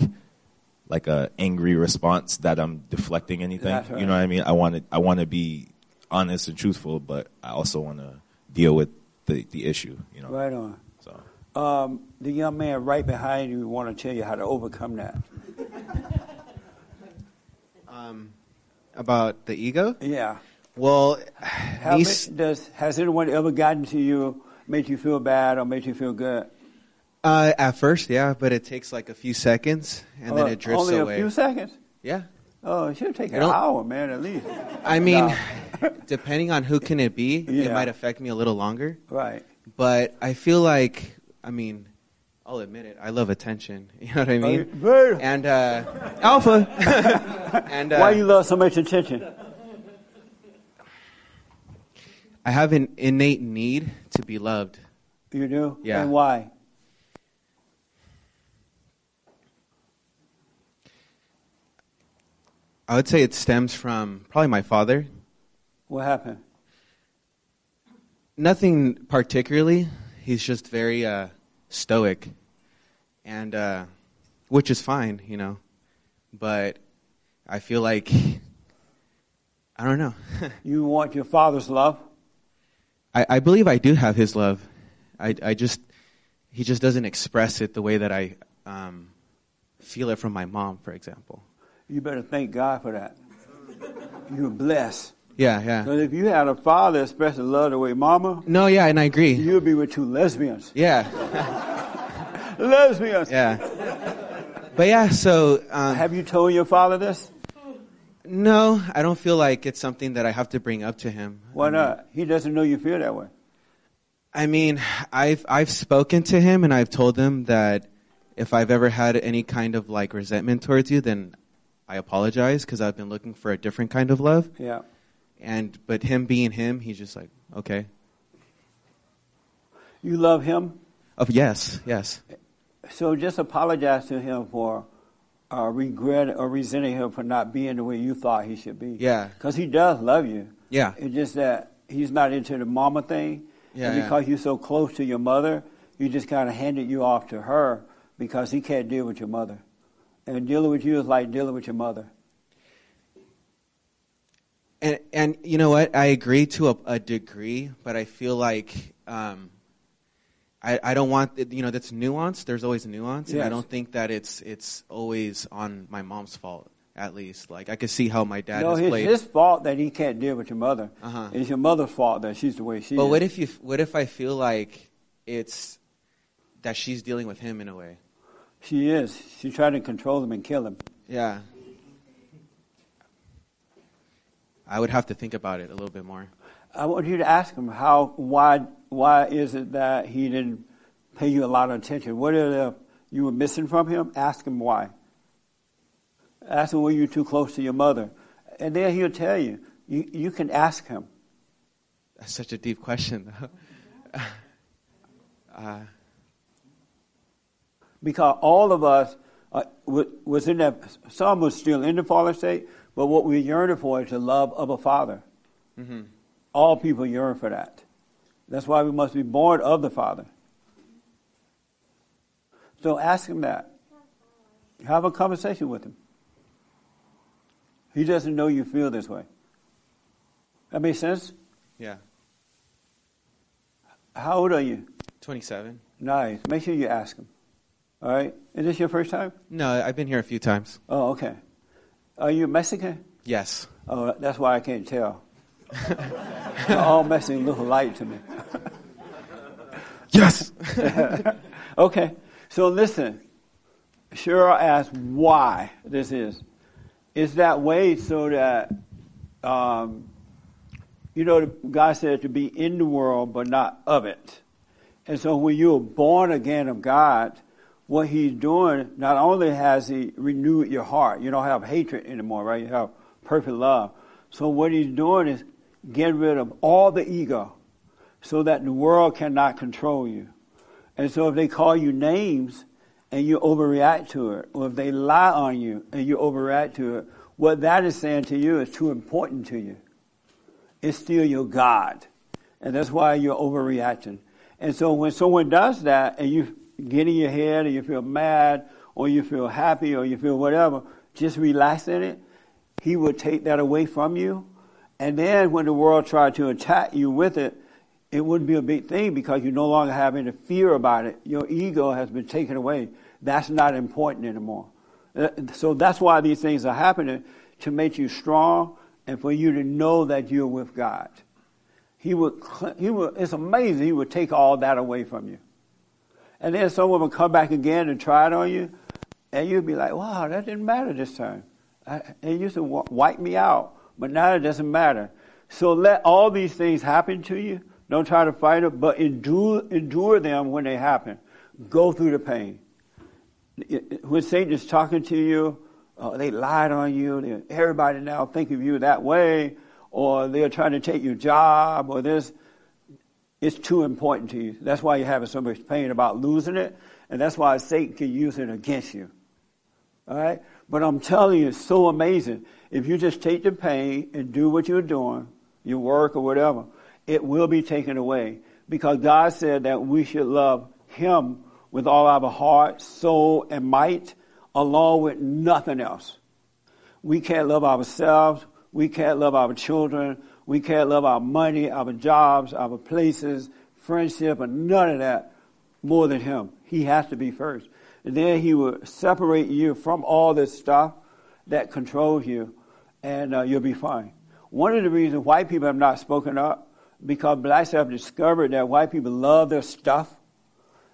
like a angry response that I'm deflecting anything. Right. You know what I mean? I want to I want to be honest and truthful, but I also want to deal with the the issue. You know. Right on. So Um, the young man right behind you want to tell you how to overcome that. Um, about the ego? Yeah. Well, How does has anyone ever gotten to you, made you feel bad or made you feel good? uh, at first, yeah, but it takes like a few seconds and then Uh, it drifts only away. a few seconds. Yeah. Oh, it should take an hour, man, at least. I mean, No. depending on who can it be, it might affect me a little longer. Right. But I feel like, I mean, I'll admit it. I love attention. You know what I Oh, mean? And uh, alpha. and uh, Why you love so much attention? I have an innate need to be loved. You do? Yeah. And why? I would say it stems from probably my father. What happened? Nothing particularly. He's just very uh, stoic, and uh, which is fine, you know. But I feel like I don't know. You want your father's love? I, I believe I do have his love. I, I just he just doesn't express it the way that I um, feel it from my mom, for example. You better thank God for that. You're blessed. Yeah, yeah. Because if you had a father expressing love the way mama, No, yeah, and I agree. you'd be with two lesbians. Yeah, lesbians. yeah. But yeah, so um, Have you told your father this? No, I don't feel like it's something that I have to bring up to him. Why not? He doesn't know you feel that way. I mean, I've I've spoken to him and I've told him that if I've ever had any kind of like resentment towards you, then I apologize because I've been looking for a different kind of love. Yeah. And but him being him, he's just like, okay. You love him, Oh yes, yes. so just apologize to him for uh, regret or resenting him for not being the way you thought he should be. Yeah. Because he does love you. Yeah. It's just that he's not into the mama thing. Yeah, and yeah. because you're so close to your mother, you just kind of handed you off to her because he can't deal with your mother. And dealing with you is like dealing with your mother. And and you know what? I agree to a, a degree, but I feel like um, I I don't want you know that's nuance. There's always nuance, and I don't think that it's it's always on my mom's fault. At least, like I could see how my dad no, has it's played. his fault that he can't deal with your mother. Uh-huh. It's your mother's fault that she's the way she but is. But what if you? What if I feel like it's that she's dealing with him in a way? She is. She's trying to control him and kill him. Yeah. I would have to think about it a little bit more. I want you to ask him how, why, why is it that he didn't pay you a lot of attention? What it you were missing from him? Ask him why. Ask him were you too close to your mother, and then he'll tell you. You you can ask him. That's such a deep question. though. uh, because all of us uh, was in that. Some was still in the fallen state, but what we yearning for is the love of a father. mhm. All people yearn for that. That's why we must be born of the Father. So ask him that. Have a conversation with him. He doesn't know you feel this way. That makes sense? Yeah. How old are you? 27. Nice. Make sure you ask him. All right? Is this your first time? No, I've been here a few times. Oh, okay. Are you a Mexican? Yes. Oh, that's why I can't tell. All messing look alike to me. Yes. okay. So listen. Cheryl asked why this is. It's that way so that, um, you know, God said to be in the world but not of it. And so when you're born again of God, what He's doing, not only has He renewed your heart, you don't have hatred anymore, right? You have perfect love. So what He's doing is getting rid of all the ego so that the world cannot control you. And so if they call you names and you overreact to it, or if they lie on you and you overreact to it, what that is saying to you is too important to you. It's still your God. And that's why you're overreacting. And so when someone does that and you get in your head and you feel mad or you feel happy or you feel whatever, just relax in it. He will take that away from you. And then when the world tried to attack you with it, it wouldn't be a big thing because you no longer have any fear about it. Your ego has been taken away. That's not important anymore. Uh, so that's why these things are happening to make you strong and for you to know that you're with God. He would, he would, it's amazing. He would take all that away from you. And then someone would come back again and try it on you, and you'd be like, wow, that didn't matter this time. I, it used to wipe me out, but now it doesn't matter. So let all these things happen to you. Don't try to fight it, but endure, endure them when they happen. Go through the pain. When Satan is talking to you, uh, they lied on you. Everybody now think of you that way, or they're trying to take your job, or this. It's too important to you. That's why you're having so much pain about losing it, and that's why Satan can use it against you. All right? But I'm telling you, it's so amazing. If you just take the pain and do what you're doing, your work or whatever, it will be taken away. Because God said that we should love Him with all our heart, soul, and might, along with nothing else. We can't love ourselves. We can't love our children. We can't love our money, our jobs, our places, friendship, and none of that more than Him. He has to be first. And then He will separate you from all this stuff that controls you, and uh, you'll be fine. One of the reasons white people have not spoken up because blacks have discovered that white people love their stuff.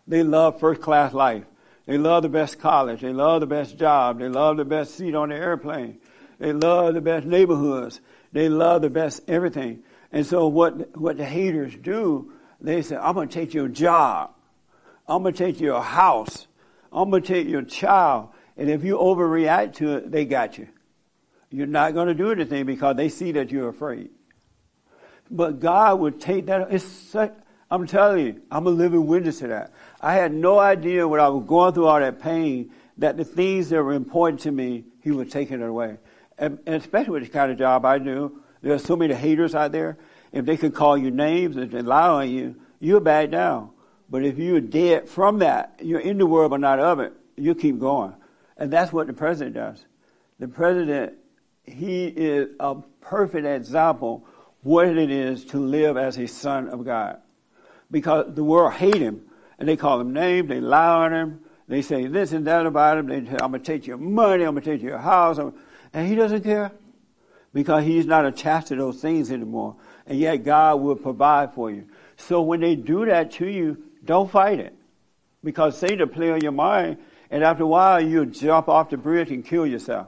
They love first class life. They love the best college. They love the best job. They love the best seat on the airplane. They love the best neighborhoods. They love the best everything. And so what, what the haters do, they say, I'm going to take your job. I'm going to take your house. I'm going to take your child. And if you overreact to it, they got you. You're not going to do anything because they see that you're afraid. But God would take that. It's such, I'm telling you, I'm a living witness to that. I had no idea when I was going through all that pain that the things that were important to me, He was taking it away. And, and especially with the kind of job I do, there are so many haters out there. If they could call you names and lie on you, you'll back down. But if you're dead from that, you're in the world but not of it, you keep going. And that's what the president does. The president, he is a perfect example what it is to live as a son of God. Because the world hate him, and they call him names, they lie on him, they say this and that about him, they say, I'm to take your money, I'm to take your house, and he doesn't care. Because he's not attached to those things anymore. And yet God will provide for you. So when they do that to you, don't fight it. Because Satan play on your mind, and after a while you'll jump off the bridge and kill yourself.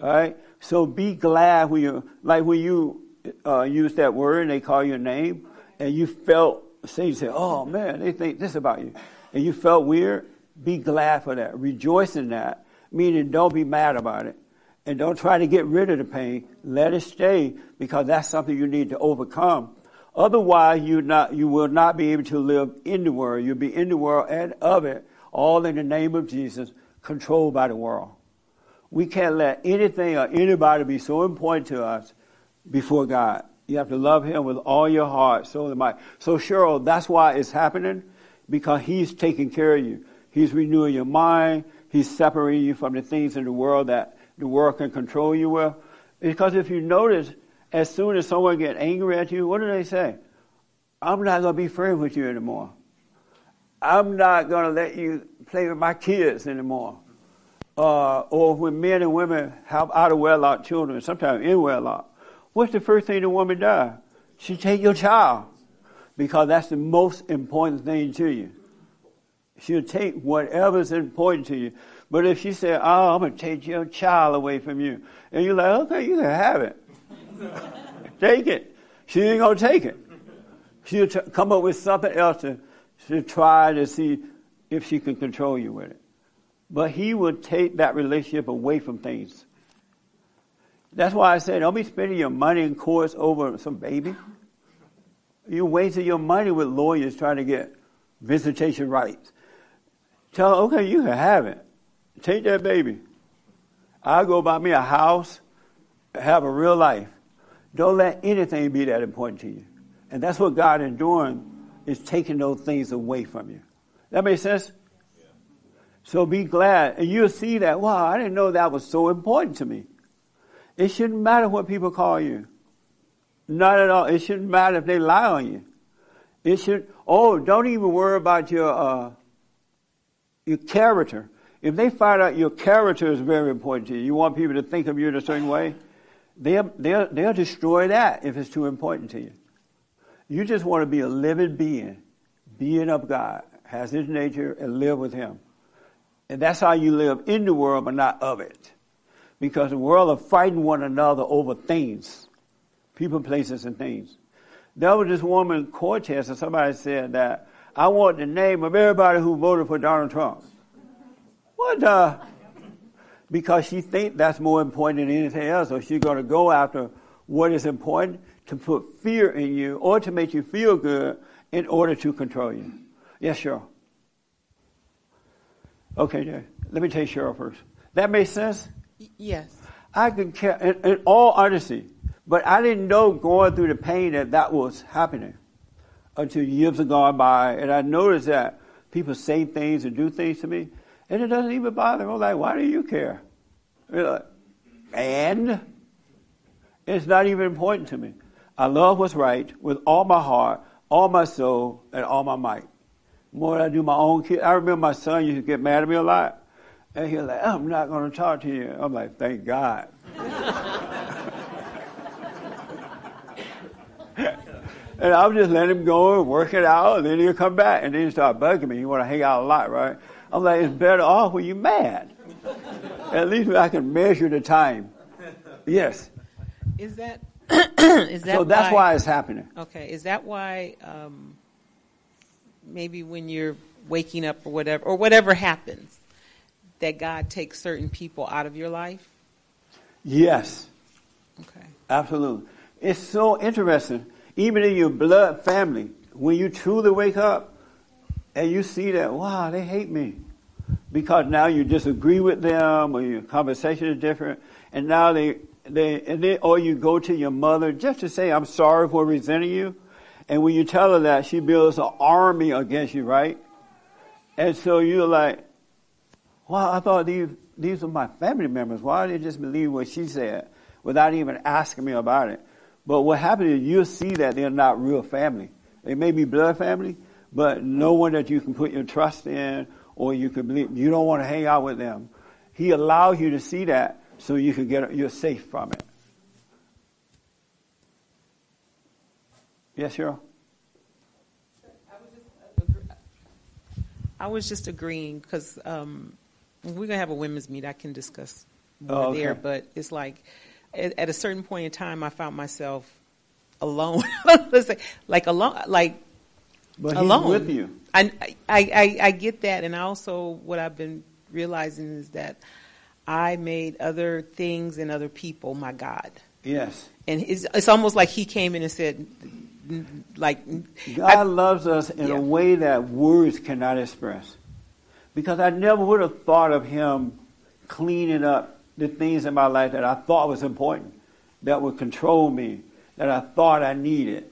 Alright? So be glad when you, like when you uh, use that word and they call your name, and you felt, say, you say, oh man, they think this about you, and you felt weird, be glad for that. Rejoice in that, meaning don't be mad about it. And don't try to get rid of the pain. Let it stay because that's something you need to overcome. Otherwise, you not you will not be able to live in the world. You'll be in the world and of it, all in the name of Jesus, controlled by the world. We can't let anything or anybody be so important to us before God. You have to love Him with all your heart, soul, and mind. So, Cheryl, that's why it's happening because He's taking care of you. He's renewing your mind. He's separating you from the things in the world that the world can control you with. Because if you notice, as soon as someone gets angry at you, what do they say? I'm not going to be friends with you anymore. I'm not going to let you play with my kids anymore. Uh, or when men and women have out of wedlock children, sometimes in wedlock, What's the first thing the woman does? She take your child because that's the most important thing to you. She'll take whatever's important to you. But if she said, "Oh, I'm gonna take your child away from you," and you're like, "Okay, you can have it. take it," she ain't gonna take it. She'll t- come up with something else to, to try to see if she can control you with it. But he will take that relationship away from things. That's why I said, don't be spending your money in courts over some baby. You're wasting your money with lawyers trying to get visitation rights. Tell her, okay, you can have it. Take that baby. I'll go buy me a house, have a real life. Don't let anything be that important to you. And that's what God is doing is taking those things away from you. That makes sense? So be glad. And you'll see that, wow, I didn't know that was so important to me. It shouldn't matter what people call you. Not at all. It shouldn't matter if they lie on you. It should, oh, don't even worry about your, uh, your character. If they find out your character is very important to you, you want people to think of you in a certain way, they'll, they'll, they'll destroy that if it's too important to you. You just want to be a living being, being of God, has His nature, and live with Him. And that's how you live in the world, but not of it. Because the world are fighting one another over things, people, places, and things. There was this woman, Cortez, and somebody said that I want the name of everybody who voted for Donald Trump. What the? Because she thinks that's more important than anything else, so she's going to go after what is important to put fear in you or to make you feel good in order to control you. Yes, Cheryl. Okay, yeah. let me take Cheryl first. That makes sense? Yes. I could care, in, in all honesty, but I didn't know going through the pain that that was happening until years have gone by, and I noticed that people say things and do things to me, and it doesn't even bother me. I'm like, why do you care? Like, and it's not even important to me. I love what's right with all my heart, all my soul, and all my might. More than I do my own kid. I remember my son used to get mad at me a lot. And he was like, I'm not going to talk to you. I'm like, thank God. and I'll just let him go and work it out, and then he'll come back, and then he'll start bugging me. You want to hang out a lot, right? I'm like, it's better off when you're mad. At least I can measure the time. Yes. Is that is that so? That's why, why, it's happening. Okay. Is that why? Um, maybe when you're waking up or whatever, or whatever happens, that God takes certain people out of your life? Yes. Okay. Absolutely. It's so interesting. Even in your blood family, when you truly wake up and you see that, wow, they hate me. Because now you disagree with them or your conversation is different, and now they, they, and then, or you go to your mother just to say, I'm sorry for resenting you. And when you tell her that, she builds an army against you, right? And so you're like, well, I thought these, these were my family members. Why did they just believe what she said without even asking me about it? But what happens is you'll see that they're not real family. They may be blood family, but no one that you can put your trust in or you can believe. You don't want to hang out with them. He allows you to see that so you can get, you're safe from it. Yes, Cheryl? I was just agreeing because um, we're going to have a women's meet. I can discuss more oh, okay. there, but it's like at, at, a certain point in time, I found myself alone. like alone, like but alone with you. I, I, I, I get that, and also what I've been realizing is that I made other things and other people my God. Yes. And it's, it's almost like he came in and said, like God I, loves us in yeah. a way that words cannot express. Because I never would have thought of him cleaning up the things in my life that I thought was important, that would control me, that I thought I needed.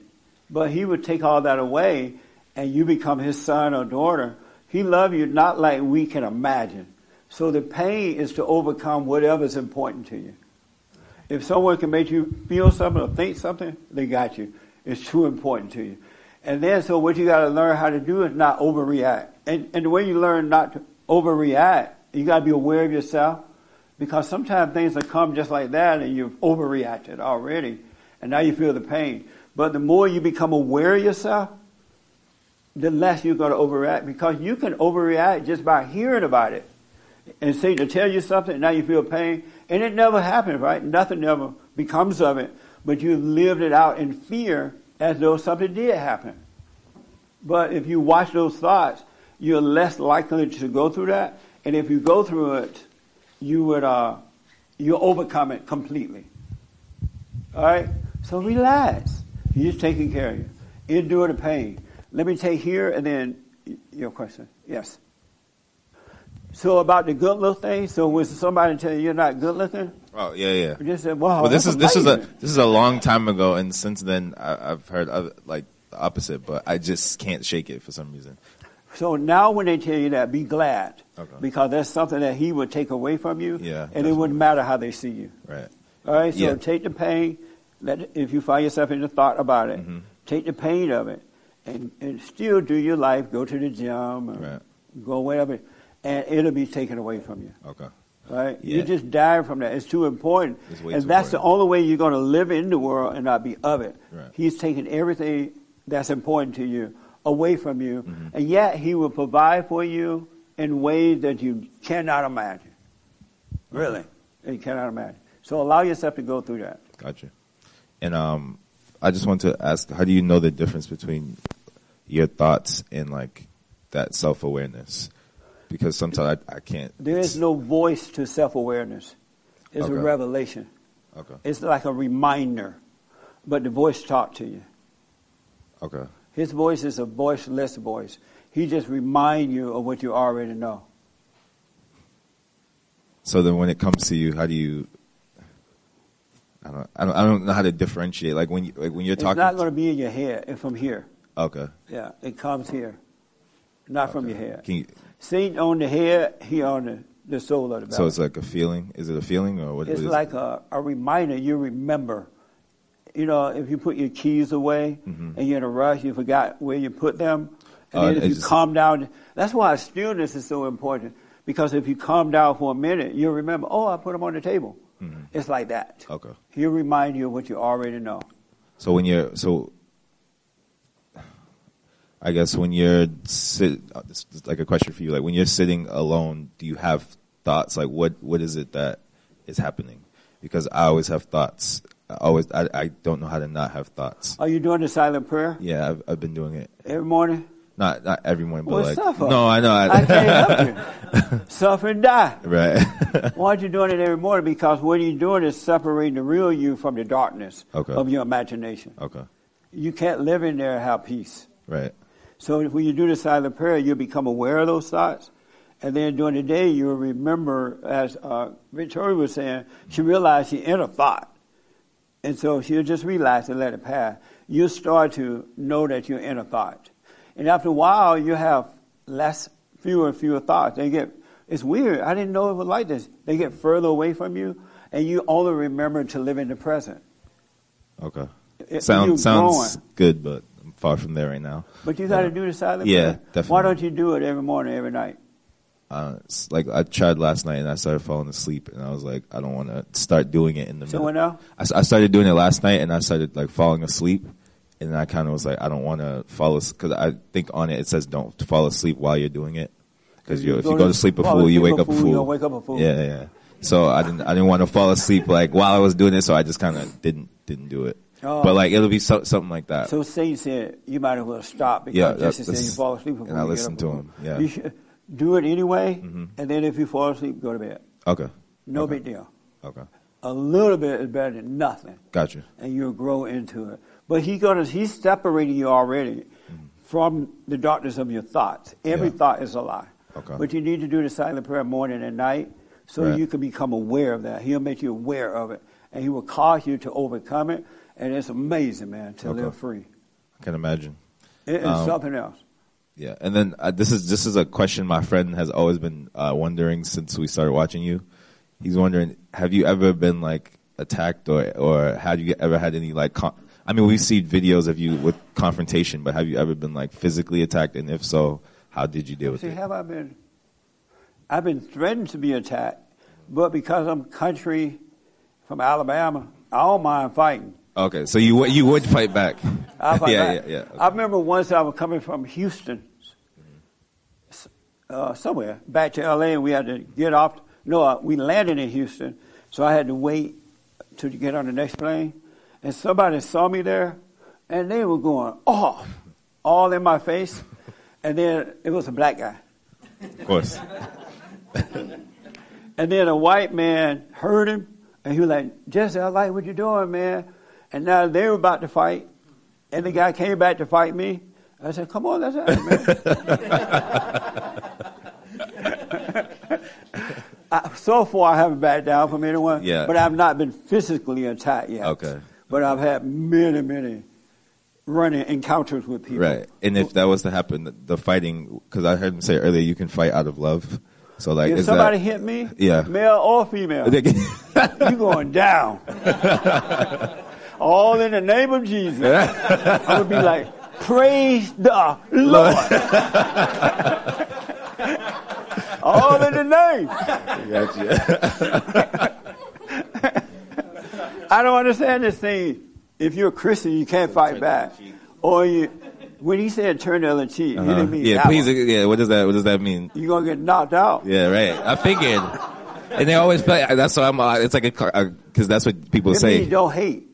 But he would take all that away and you become his son or daughter. He loves you not like we can imagine. So the pain is to overcome whatever is important to you. If someone can make you feel something or think something, they got you. It's too important to you. And then, so what you got to learn how to do is not overreact. And, and the way you learn not to overreact, you got to be aware of yourself. Because sometimes things will come just like that and you've overreacted already. And now you feel the pain. But the more you become aware of yourself, the less you're going to overreact. Because you can overreact just by hearing about it. And say to tell you something, now you feel pain. And it never happens, right? Nothing ever becomes of it but you lived it out in fear as though something did happen. But if you watch those thoughts, you're less likely to go through that. And if you go through it, you would, uh, you overcome it completely. All right? So relax. He's taking care of you. Endure the pain. Let me take here and then your question. Yes. So about the good look thing. So when somebody tell you you're not good looking, oh yeah, yeah, you just said, "Wow." Well, this is this is a this is a long time ago, and since then I, have heard other, like the opposite, but I just can't shake it for some reason. So now when they tell you that, be glad. Okay. Because that's something that he would take away from you. Yeah, And it wouldn't matter how they see you. Right. All right. So Yeah. take the pain. Let if you find yourself in the thought about it, Mm-hmm. take the pain of it, and, and still do your life. Go to the gym, or go wherever, and it'll be taken away from you. Okay. Right? Yeah. You just die from that. It's too important, It's and too that's the only way you're going to live in the world and not be of it. Right. He's taking everything that's important to you away from you, Mm-hmm. and yet he will provide for you in ways that you cannot imagine. Really, you cannot imagine. So allow yourself to go through that. Gotcha. And um, I just want to ask, how do you know the difference between your thoughts and like that self awareness? Because sometimes I, I can't. There is no voice to self awareness. It's Okay. a revelation. Okay. It's like a reminder, but the voice talked to you. Okay. His voice is a voiceless voice. He just remind you of what you already know. So then, when it comes to you, how do you? I don't. I don't, I don't know how to differentiate. Like when you, like when you're it's talking. not going to be in your head. It's from here. okay. Yeah, it comes here, not from your head. Can you, Satan on the head, he on the, the soul of the belly. so it's like a feeling. Is it a feeling or what? It's what like a, a reminder. You remember. You know, if you put your keys away Mhm. and you're in a rush, you forgot where you put them, and Uh, then if you just- calm down, that's why stillness is so important. Because if you calm down for a minute, you'll remember. Oh, I put them on the table. Mhm. It's like that. Okay. He'll remind you of what you already know. So when you're so, I guess when you're sit, uh, this is like a question for you. Like when you're sitting alone, do you have thoughts? Like what what is it that is happening? Because I always have thoughts. I always I, I don't know how to not have thoughts. Are you doing the silent prayer Yeah, I've, I've been doing it. every morning? Not not every morning, but Well, like suffer. no, I know. I, I can't help you. Suffer and die. Right. Why aren't you doing it every morning? Because what you're doing is separating the real you from the darkness Okay. of your imagination. Okay. You can't live in there and have peace. Right. So when you do the silent prayer, you'll become aware of those thoughts. And then during the day, you'll remember, as uh, Victoria was saying, she realized she in a thought. And so she'll just relax and let it pass. You'll start to know that you're in a thought. And after a while, you have less, fewer and fewer thoughts. They get, it's weird. I didn't know it was like this. They get further away from you, and you only remember to live in the present. Okay. It- Sound, sounds growing. good, but far from there right now. But you got to do the silent Yeah, prayer. definitely. Why don't you do it every morning, every night? Uh, like I tried last night and I started falling asleep and I was like, I don't want to start doing it in the So middle. now? I, I started doing it last night and I started like falling asleep and then I kind of was like, I don't want to fall asleep because I think on it it says don't fall asleep while you're doing it because you if you go to sleep a fool, you wake up a fool. wake up a fool. Yeah, yeah. So I didn't I didn't want to fall asleep like while I was doing it, so I just kind of didn't didn't do it. Oh. But like it'll be so, something like that. So Satan said, you might as well stop because Yeah, to say you fall asleep before and I listened to him, yeah. You should do it anyway, Mhm. and then if you fall asleep, go to bed. Okay. No Okay. big deal. Okay. A little bit is better than nothing, Gotcha. and you'll grow into it. But he gonna, he's separating you already from the darkness of your thoughts. Every Mm-hmm. Yeah. thought is a lie. Okay. But you need to do the silent prayer morning and night so Right. you can become aware of that. He'll make you aware of it, and he will cause you to overcome it. And it's amazing, man, to Okay. live free. I can imagine. It is Um, something else. Yeah, and then uh, this is this is a question my friend has always been uh, wondering since we started watching you. He's wondering, have you ever been like attacked or or had you ever had any like? Con- I mean, we see videos of you with confrontation, but have you ever been like physically attacked? And if so, how did you deal with See, it? have I been? I've been threatened to be attacked, but because I'm country from Alabama, I don't mind fighting. Okay, so you would- you would fight back. I fight yeah, back. yeah, yeah. I remember once I was coming from Houston, uh, somewhere back to L.A. and we had to get off. No, uh, we landed in Houston, so I had to wait to get on the next plane. And somebody saw me there, and they were going off, all in my face. And then it was a black guy. Of course. And then a white man heard him, and he was like, Jesse, I like what you're doing, man. And now they were about to fight, and the guy came back to fight me. I said, come on, let's have it, man. I, so far, I haven't backed down from anyone, Yeah. but I've not been physically attacked yet. Okay. But I've had many, many running encounters with people. Right. And if that was to happen, the, the fighting, because I heard him say earlier, you can fight out of love. So like, if is somebody that, hit me, Yeah. male or female, you're going down. All in the name of Jesus. I would be like, praise the Lord. All in the name. Gotcha. I don't understand this thing. If you're a Christian, you can't fight back. Or you, when he said turn the other cheek, he Uh-huh. didn't mean Yeah, that please. one. Yeah, what does that? What does that mean? You're gonna get knocked out. Yeah, right. I figured. And they always play. That's why I'm. Uh, it's like a because that's what people It say. means don't hate.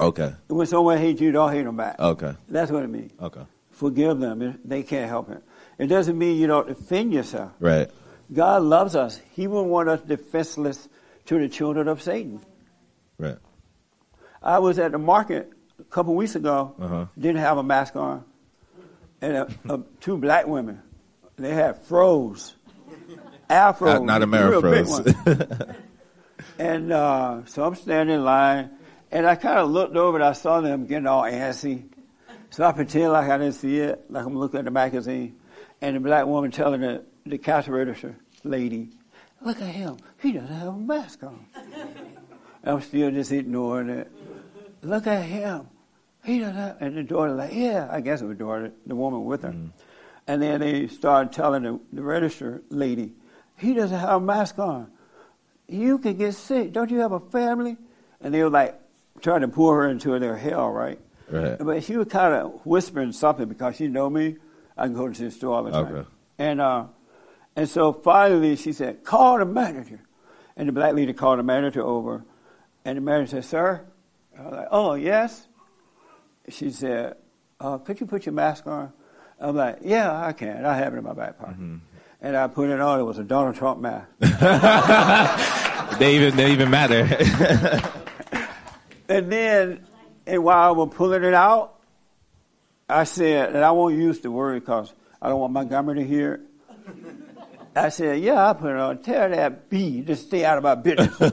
Okay. When someone hates you, don't hate them back. Okay. That's what it means. Okay. Forgive them. They can't help it. It doesn't mean you don't defend yourself. Right. God loves us. He wouldn't want us defenseless to the children of Satan. Right. I was at the market a couple weeks ago, Uh-huh. didn't have a mask on, and a, a, two black women, they had froze, afro, Not, not a real big one. And uh, so I'm standing in line, and I kind of looked over and I saw them getting all antsy. So I pretend like I didn't see it, like I'm looking at the magazine. And the black woman telling the, the cash register lady, look at him, he doesn't have a mask on. I'm still just ignoring it. Look at him. He doesn't have, and the daughter like, yeah, I guess it was daughter, the woman with her. Mm-hmm. And then they started telling the, the register lady, he doesn't have a mask on. You can get sick. Don't you have a family? And they were like trying to pull her into their hell, right? Right. But she was kind of whispering something because she know me. I can go to the store all the time. Okay. And uh, and so finally she said, "Call the manager." And the black lady called the manager over, and the manager said, "Sir," I was like, "Oh yes." She said, uh, "Could you put your mask on?" I'm like, "Yeah, I can. I have it in my back pocket." Mm-hmm. And I put it on. It was a Donald Trump mask. they even they even matter. And then, and while I was pulling it out, I said, and I won't use the word because I don't want Montgomery to hear it. I said, yeah, I put it on. Tell that B to stay out of my business.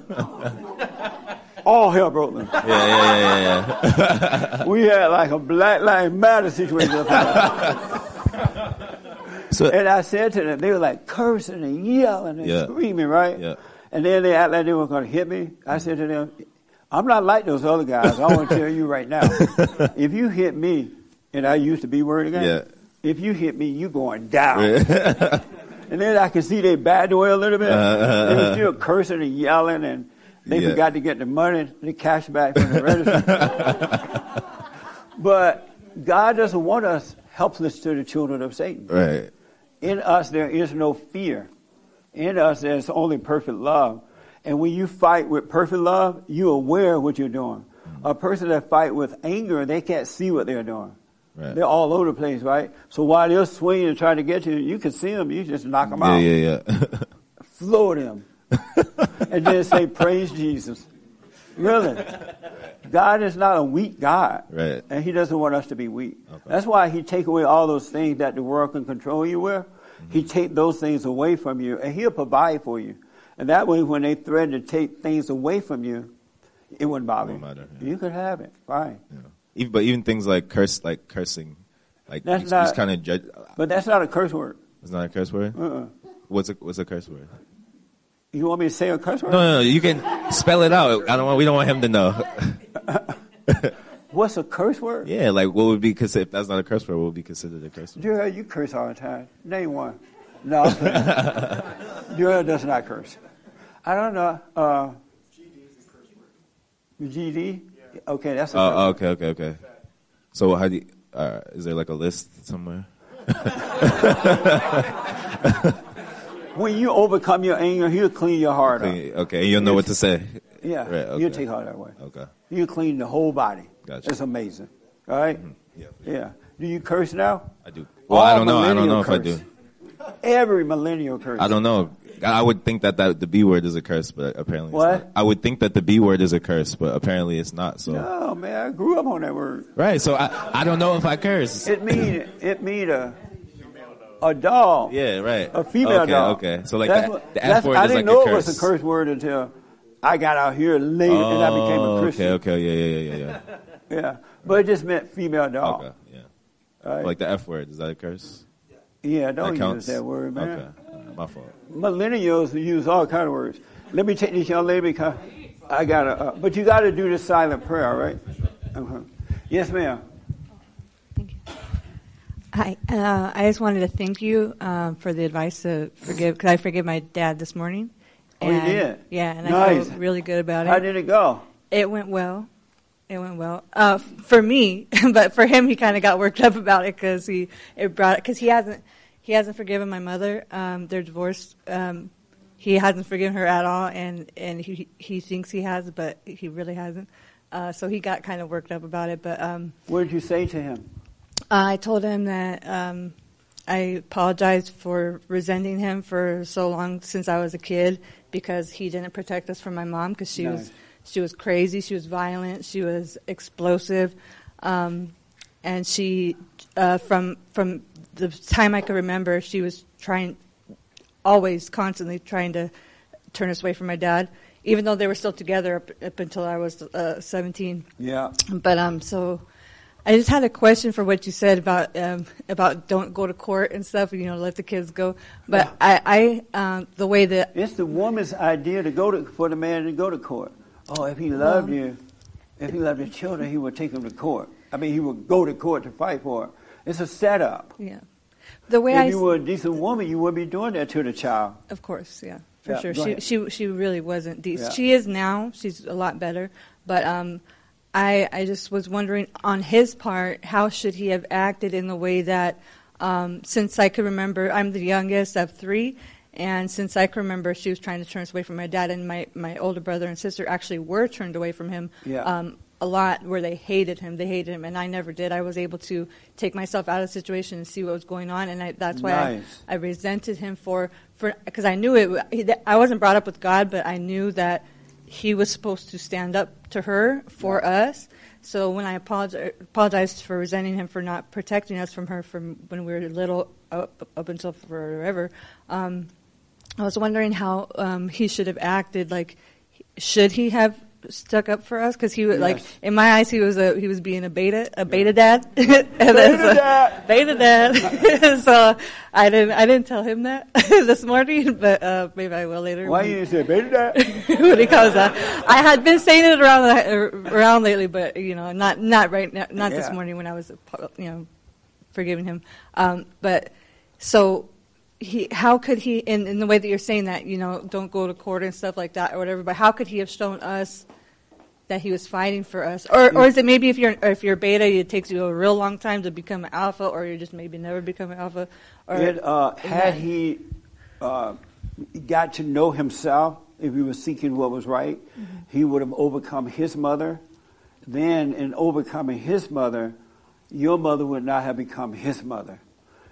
All hell broke loose. yeah, yeah, yeah, yeah, yeah. We had like a Black Lives Matter situation up there. and I said to them, they were like cursing and yelling and Yeah. screaming, right? Yeah. And then they act like they were going to hit me. I said to them, I'm not like those other guys. I want to tell you right now. if you hit me, and I used to be word again, Yeah. if you hit me, you going down. and then I could see they bad away a little bit. Uh, they were still cursing and yelling, and they Yeah. forgot to get the money, the cash back from the register. but God doesn't want us helpless to the children of Satan. Right. In us, there is no fear. In us, there's only perfect love. And when you fight with perfect love, you're aware of what you're doing. A person that fight with anger, they can't see what they're doing. Right. They're all over the place, right? So while they're swinging and trying to get you, you can see them. You just knock them Yeah, out. yeah, yeah. Floor them. and then say, praise Jesus. Really. God is not a weak God. Right. And he doesn't want us to be weak. That's why he take away all those things that the world can control you with. He mm-hmm. take those things away from you and he'll provide for you. And that way when they threaten to take things away from you, it wouldn't bother you. matter, You could have it. Fine. Even, but even things like curse, like cursing, like That's you, not- kind of judge. But that's not a curse word. It's not a curse word. Uh-uh. What's a what's a curse word? You want me to say a curse word? No, no, no. You can spell it out. I don't want. We don't want him to know. What's a curse word? yeah, like what would be considered? If that's not a curse word, what would be considered a curse word? Gerald, you curse all the time. Name one. No, I'm does not curse. I don't know. Uh, GD? Okay, that's a Oh, okay, okay, okay. So how do you, uh, is there like a list somewhere? When you overcome your anger, he'll clean your heart up. Okay, okay, you'll know what to say. Yeah, Right, okay. you'll take all that away. Okay. You clean the whole body. Gotcha. That's amazing. All right? Yeah. Yeah. Do you curse now? I do. Well, I don't know. I don't know if I do. Curse. Every millennial curse. I don't know. I would think that, that the B word is a curse, but apparently What? it's not. I would think that the B word is a curse, but apparently it's not. So No, man, I grew up on that word. right. So I I don't know if I curse. It mean it mean a a dog. Yeah, right. A female okay, dog. Okay, so like That's the, what- the F word I is didn't like know a it was a curse word until I got out here later and I became a Oh, Christian. Okay, okay, yeah, yeah, yeah, yeah. Yeah, Yeah. But it just meant female dog. Okay, yeah. Right? Like the F word, is that a curse? Yeah, don't That counts? use that word, man. Okay, uh, my fault. Millennials use all kind of words. Let me take this young lady because I gotta. Uh, but you got to do the silent prayer, all right? Uh-huh. Yes, ma'am. Thank you. Hi. Uh, I just wanted to thank you um, for the advice to forgive, because I forgave my dad this morning. Oh, you did? Yeah, and I Nice. feel really good about it. How did it go? It went well. It went well uh, for me, but for him, he kind of got worked up about it because he it brought because he hasn't he hasn't forgiven my mother. Um, they're divorced. Um, he hasn't forgiven her at all, and and he he thinks he has, but he really hasn't. Uh, so he got kind of worked up about it. But um, What did you say to him? I told him that um, I apologized for resenting him for so long since I was a kid because he didn't protect us from my mom because she was Nice. She was crazy, she was violent, she was explosive, um, and she uh, from from the time I could remember, she was trying always constantly trying to turn us away from my dad. Even though they were still together up, up until I was uh, 17. Yeah. But um, so I just had a question for what you said about um, about don't go to court and stuff. You know, let the kids go. But I, I um, the way that It's the woman's idea to go to for the man to go to court. Oh, if he loved you, if he loved your children, he would take them to court. I mean, he would go to court to fight for it. It's a setup. yeah, the way if I you were a decent woman, you wouldn't be doing that to the child. Of course, yeah, for Yeah, sure. She ahead. she she really wasn't decent. Yeah. She is now. She's a lot better. But um, I I just was wondering on his part, how should he have acted in the way that um, since I could remember, I'm the youngest of three. And since I can remember, she was trying to turn us away from my dad, and my, my older brother and sister actually were turned away from him Yeah. um, a lot, where they hated him. They hated him, and I never did. I was able to take myself out of the situation and see what was going on, and I, that's why I, Nice. I resented him for for because I knew it. he- I wasn't brought up with God, but I knew that he was supposed to stand up to her for us. So when I apologized, apologized for resenting him for not protecting us from her from when we were little up, up until forever, um, I was wondering how um, he should have acted. Like, should he have stuck up for us? Because he was like, in my eyes, he was a he was being a beta a beta dad. Beta dad. beta dad. so I didn't I didn't tell him that this morning, but uh, maybe I will later. Why you say beta dad? what he calls that? I had been saying it around the, around lately, but you know, not not right now, not this morning when I was you know forgiving him. Um, but so he, how could he, in, in the way that you're saying that, you know, don't go to court and stuff like that or whatever. But how could he have shown us that he was fighting for us, or or is it maybe if you're if you're beta, it takes you a real long time to become an alpha, or you just maybe never become an alpha, or It, uh, had he uh, got to know himself, if he was seeking what was right, he would have overcome his mother. Then, in overcoming his mother, your mother would not have become his mother.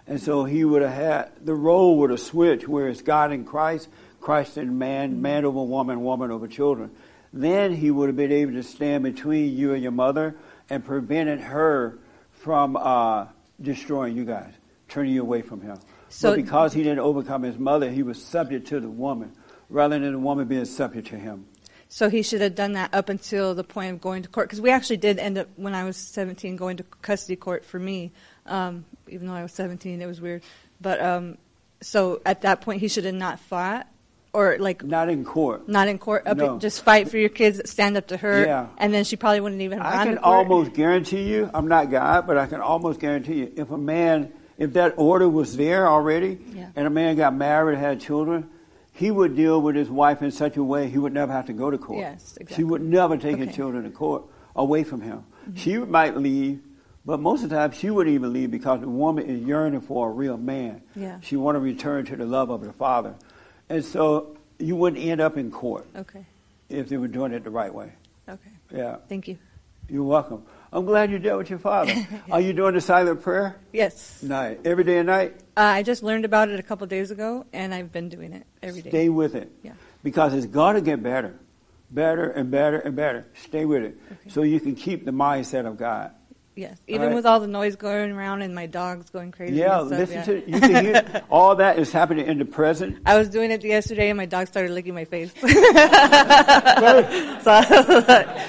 And so he would have had, the role would have switched, where it's God in Christ, Christ in man, man over woman, woman over children. Then he would have been able to stand between you and your mother and prevented her from uh, destroying you guys, turning you away from him. So- but because he didn't overcome his mother, he was subject to the woman, rather than the woman being subject to him. So he should have done that up until the point of going to court. Because we actually did end up, when I was 17, going to custody court for me. Um, even though I was 17, it was weird. But um, so at that point, he should have not fought, or like not in court, not in court. No. just fight for your kids, stand up to her, Yeah. and then she probably wouldn't even have I can almost guarantee you, I'm not God, but I can almost guarantee you, if a man, if that order was there already, Yeah. and a man got married, had children, he would deal with his wife in such a way he would never have to go to court. Yes, exactly. She would never take Okay. Mm-hmm. his children to court away from him. She might leave, but most of the time she wouldn't even leave because the woman is yearning for a real man. Yeah. She want to return to the love of her father. And so you wouldn't end up in court Okay. if they were doing it the right way. Okay. Yeah. Thank you. You're welcome. I'm glad you dealt with your father. Are you doing the silent prayer? Yes. Night. Every day and night? Uh, I just learned about it a couple days ago, and I've been doing it every day. Stay with it. Yeah. Because it's going to get better. Better and better and better. Stay with it. So you can keep the mindset of God. Yes, even right? with all the noise going around and my dogs going crazy. Yeah, stuff, listen yeah. to you can hear all that is happening in the present. I was doing it yesterday, and my dog started licking my face. so,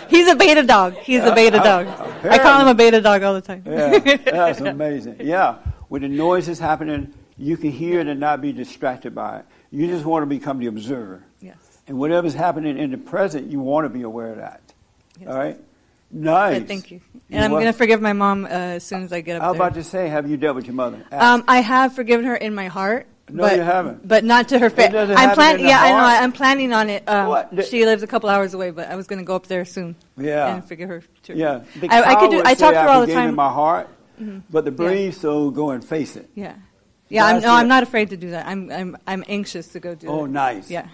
he's a beta dog. He's a beta dog. I call him a beta dog all the time. Yeah, that's amazing. Yeah, when the noise is happening, you can hear it and not be distracted by it. You just want to become the observer. Yes. And whatever's happening in the present, you want to be aware of that. Yes. All right? Nice. Yeah, thank you. And I'm going to forgive my mom uh, as soon as I get up I was there. about to say, have you dealt with your mother? Um, I have forgiven her in my heart. No, but, you haven't. But not to her face. I'm planning. Yeah, I know. I'm planning on it. Um, What? The- she lives a couple hours away, but I was going to go up there soon. Yeah. And forgive her. Too. Yeah. I, I could do. I talk to her all the forgave in my heart, Mhm. but the brave soul go and face it. Yeah. Yeah. I'm, no, I'm not afraid to do that. I'm. I'm. I'm anxious to go do Oh, it. nice. Yeah.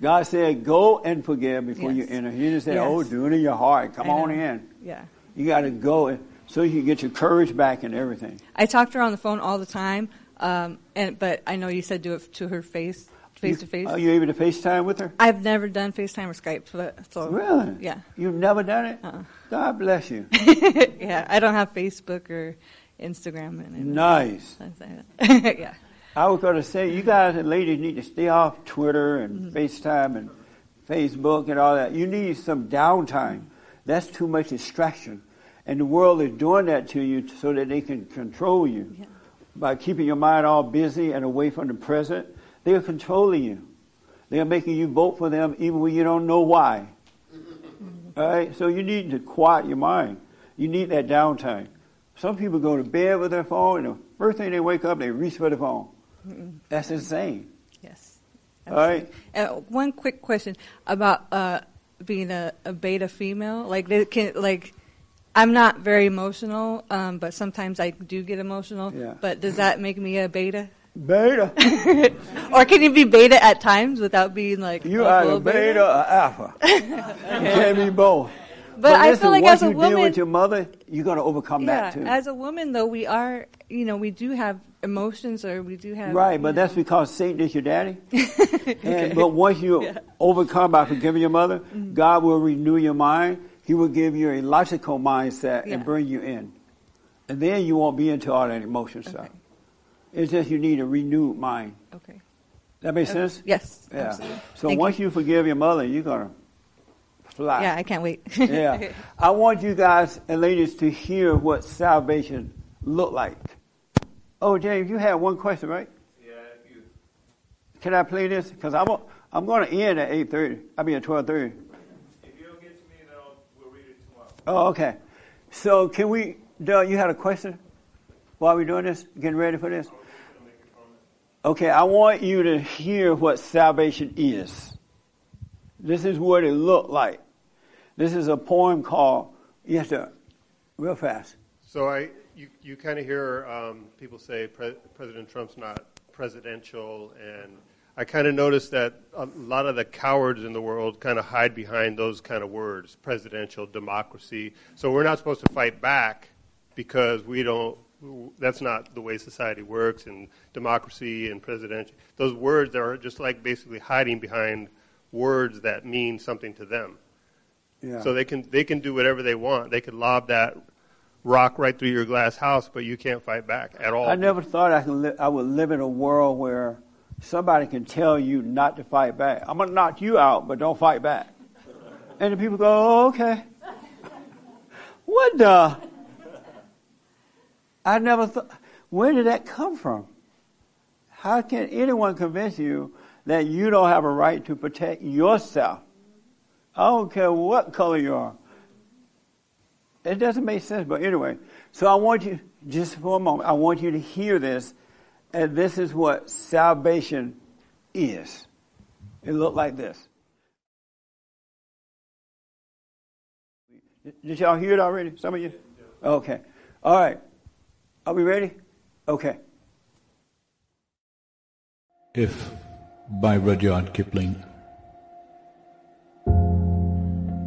God said, "Go and forgive before Yes. you enter." He didn't say, Yes. "Oh, do it in your heart. Come on in." Yeah. You got to go and- so you can get your courage back and everything. I talk to her on the phone all the time. Um, and but I know you said do it to her face, face to face. Are you able to FaceTime with her? I've never done FaceTime or Skype, but so Really? yeah, You've never done it? God bless you. yeah. I don't have Facebook or Instagram. And Nice. yeah. I was going to say, you guys and ladies need to stay off Twitter and Mm-hmm. FaceTime and Facebook and all that. You need some downtime. That's too much distraction. And the world is doing that to you so that they can control you. By keeping your mind all busy and away from the present, they are controlling you. They are making you vote for them even when you don't know why. Mm-hmm. All right? So you need to quiet your mind. You need that downtime. Some people go to bed with their phone, and the first thing they wake up, they reach for the phone. Mm-mm. That's insane. Yes. All right? Uh, one quick question about uh, being a, a beta female. Like, they can like, I'm not very emotional, um, but sometimes I do get emotional. Yeah. But does that make me a beta? Beta. or can you be beta at times without being like You are a beta or alpha. you can't be both. But I listen, feel like once as a you deal woman- with your mother, you're going to overcome Yeah, that too. as a woman though, we are, you know, we do have emotions, or we do have Right, but that's because Satan is your daddy. Okay. and, but once you Yeah. overcome by forgiving your mother, Mhm. God will renew your mind. He will give you a logical mindset Yeah. and bring you in. And then you won't be into all that emotion stuff. It's just you need a renewed mind. Okay. That makes Okay. sense? Yes, Yeah. absolutely. So Thank once you. forgive your mother, you're going to fly. Yeah, I can't wait. yeah. I want you guys and ladies to hear what salvation looked like. Oh, James, you had one question, right? Yeah, Can I play this? Because I'm, I'm going to end at 8.30. I mean at 12.30. If you don't get to me, then I'll, we'll read it tomorrow. Oh, okay. So can we, Doug, you had a question while we're doing this? Getting ready for this? Okay, I want you to hear what salvation is. This is what it looked like. This is a poem called, yes, sir, real fast. So I, you, you kind of hear um, people say Pre- President Trump's not presidential, and I kind of noticed that a lot of the cowards in the world kind of hide behind those kind of words, presidential, democracy. So we're not supposed to fight back because we don't. That's not the way society works, and democracy and presidential. Those words are just like basically hiding behind words that mean something to them. Yeah. So they can they can do whatever they want. They could lob that rock right through your glass house, but you can't fight back at all. I never thought I, could li- I would live in a world where somebody can tell you not to fight back. I'm going to knock you out, but don't fight back. And the people go, oh, okay. what the? I never thought, where did that come from? How can anyone convince you that you don't have a right to protect yourself? I don't care what color you are. It doesn't make sense, but anyway. So I want you, just for a moment, I want you to hear this, and this is what salvation is. It looked like this. Did y'all hear it already? Some of you? Okay. All right. Are we ready? Okay. If by Rudyard Kipling.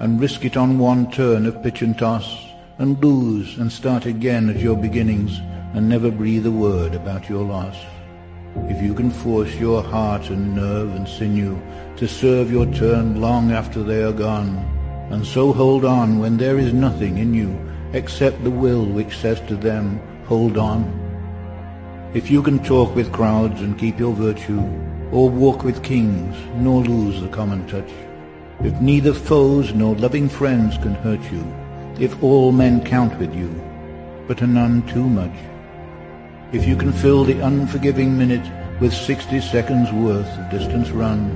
and risk it on one turn of pitch and toss, and lose and start again at your beginnings and never breathe a word about your loss, if you can force your heart and nerve and sinew to serve your turn long after they are gone, and so hold on when there is nothing in you except the will which says to them, hold on. If you can talk with crowds and keep your virtue, or walk with kings, nor lose the common touch, if neither foes nor loving friends can hurt you, if all men count with you, but are none too much, if you can fill the unforgiving minute with sixty seconds worth of distance run,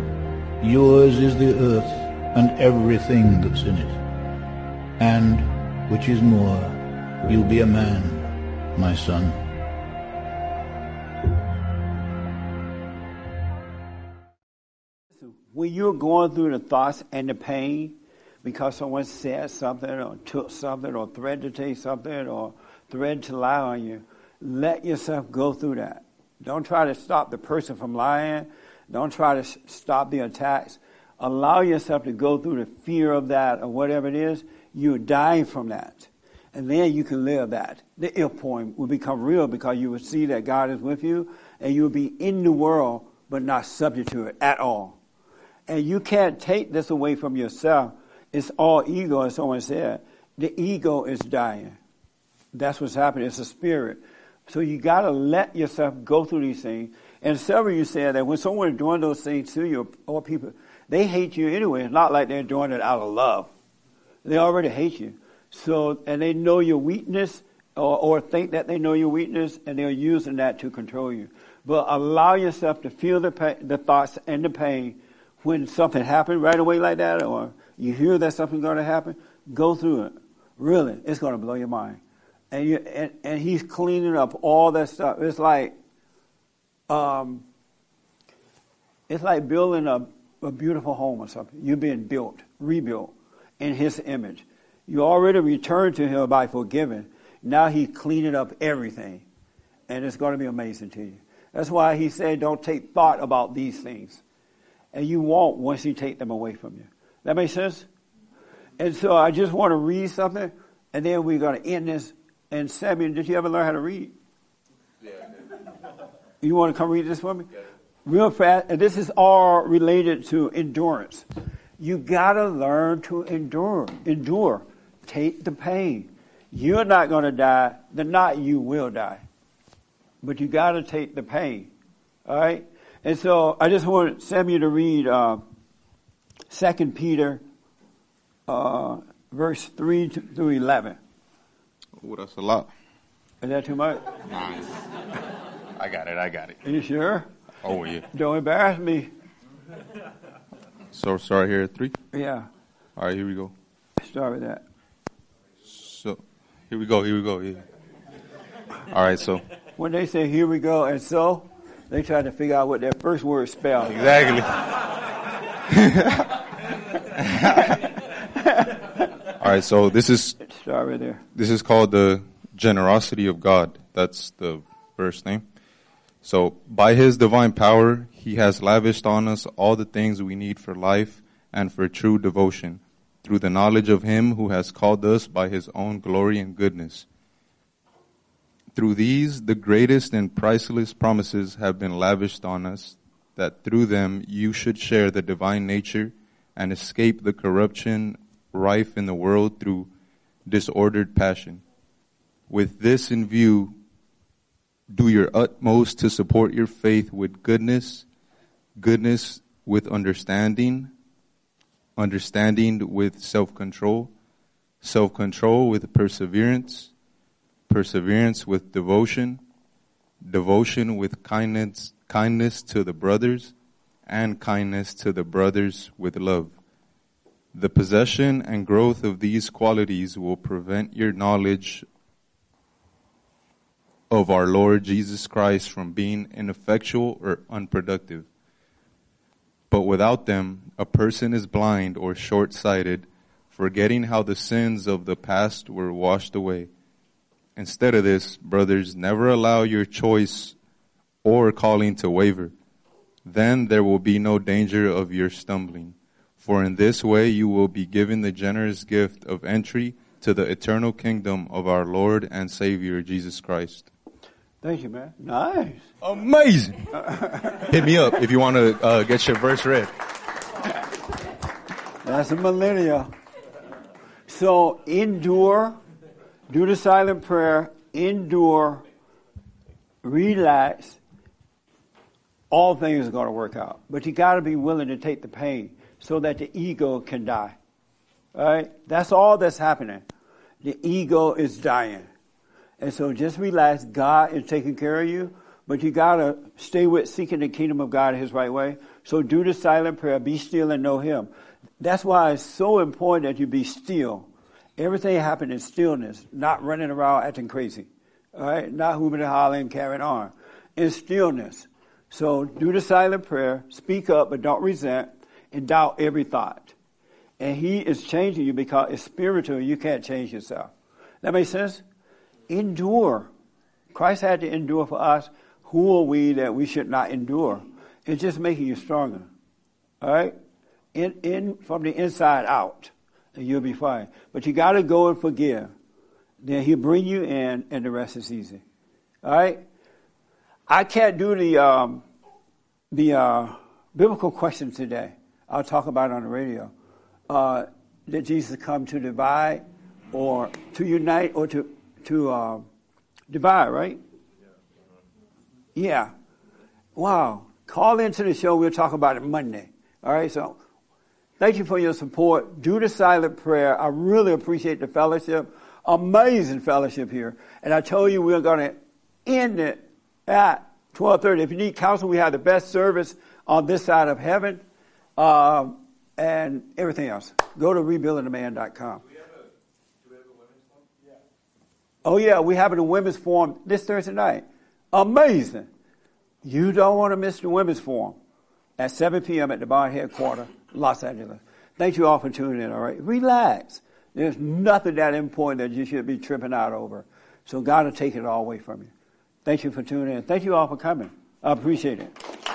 yours is the earth and everything that's in it. And, which is more, you'll be a man, my son. When you're going through the thoughts and the pain because someone said something or took something or threatened to take something or threatened to lie on you, let yourself go through that. Don't try to stop the person from lying. Don't try to stop the attacks. Allow yourself to go through the fear of that or whatever it is. You're dying from that. And then you can live that. The ill point will become real because you will see that God is with you and you'll be in the world but not subject to it at all. And you can't take this away from yourself. It's all ego, as someone said. The ego is dying. That's what's happening. It's a spirit. So you got to let yourself go through these things. And several you said that when someone is doing those things to you, or people, they hate you anyway. It's not like they're doing it out of love. They already hate you. So, and they know your weakness, or, or think that they know your weakness, and they're using that to control you. But allow yourself to feel the pain, the thoughts and the pain when something happens right away like that, or you hear that something's going to happen. Go through it. Really, it's going to blow your mind. And, you, and, and he's cleaning up all that stuff. It's like, um, it's like building a, a beautiful home or something. You're being built, rebuilt in his image. You already returned to him by forgiving. Now he's cleaning up everything. And it's going to be amazing to you. That's why he said, don't take thought about these things. And you won't once you take them away from you. That makes sense? And so I just want to read something, and then we're going to end this. And Samuel, did you ever learn how to read? Yeah. You want to come read this for me? Yeah. Real fast. And this is all related to endurance. You got to learn to endure. Endure. Take the pain. You're not going to die. The not you will die. But you got to take the pain. All right? And so I just want Samuel to read uh, 2 Peter uh, verse 3 through 11. Oh, that's a lot. Is that too much? Nice. I got it, I got it. Are you sure? Oh, yeah. Don't embarrass me. So, start here at 3? Yeah. All right, here we go. Start with that. So, here we go, here we go, yeah. All right, so. When they say here we go and so, they try to figure out what that first word spells. Exactly. All right, so this is start right there. This is called the generosity of God. That's the verse name. So, by His divine power, He has lavished on us all the things we need for life and for true devotion, through the knowledge of Him who has called us by His own glory and goodness. Through these, the greatest and priceless promises have been lavished on us, that through them you should share the divine nature and escape the corruption rife in the world through disordered passion. With this in view, do your utmost to support your faith with goodness, goodness with understanding, understanding with self-control, self-control with perseverance, perseverance with devotion, devotion with kindness, kindness to the brothers, and kindness to the brothers with love. The possession and growth of these qualities will prevent your knowledge of our Lord Jesus Christ from being ineffectual or unproductive. But without them, a person is blind or short sighted, forgetting how the sins of the past were washed away. Instead of this, brothers, never allow your choice or calling to waver. Then there will be no danger of your stumbling. For in this way you will be given the generous gift of entry to the eternal kingdom of our Lord and Savior Jesus Christ. Thank you, man. Nice. Amazing. Hit me up if you want to uh, get your verse read. That's a millennia. So endure, do the silent prayer, endure, relax. All things are going to work out. But you got to be willing to take the pain so that the ego can die. All right? That's all that's happening. The ego is dying. And so just relax. God is taking care of you, but you gotta stay with seeking the kingdom of God His right way. So do the silent prayer. Be still and know Him. That's why it's so important that you be still. Everything happened in stillness, not running around acting crazy. All right, not hooping and hollering, carrying on. In stillness. So do the silent prayer. Speak up, but don't resent, and doubt every thought. And He is changing you because it's spiritual. You can't change yourself. That makes sense endure. Christ had to endure for us. Who are we that we should not endure? It's just making you stronger. All right? In, in, from the inside out, you'll be fine. But you got to go and forgive. Then he'll bring you in, and the rest is easy. All right? I can't do the, um, the uh, biblical question today. I'll talk about it on the radio. Uh, did Jesus come to divide or to unite or to to uh, divide, right? Yeah. Wow. Call into the show. We'll talk about it Monday. All right. So thank you for your support. Do the silent prayer. I really appreciate the fellowship. Amazing fellowship here. And I told you we're going to end it at 1230. If you need counsel, we have the best service on this side of heaven. Um, and everything else. Go to rebuildingtheman.com. Oh yeah, we have a women's forum this Thursday night. Amazing. You don't want to miss the women's forum at 7 p.m. at the bar headquarters, Los Angeles. Thank you all for tuning in, all right? Relax. There's nothing that important that you should be tripping out over. So God will take it all away from you. Thank you for tuning in. Thank you all for coming. I appreciate it.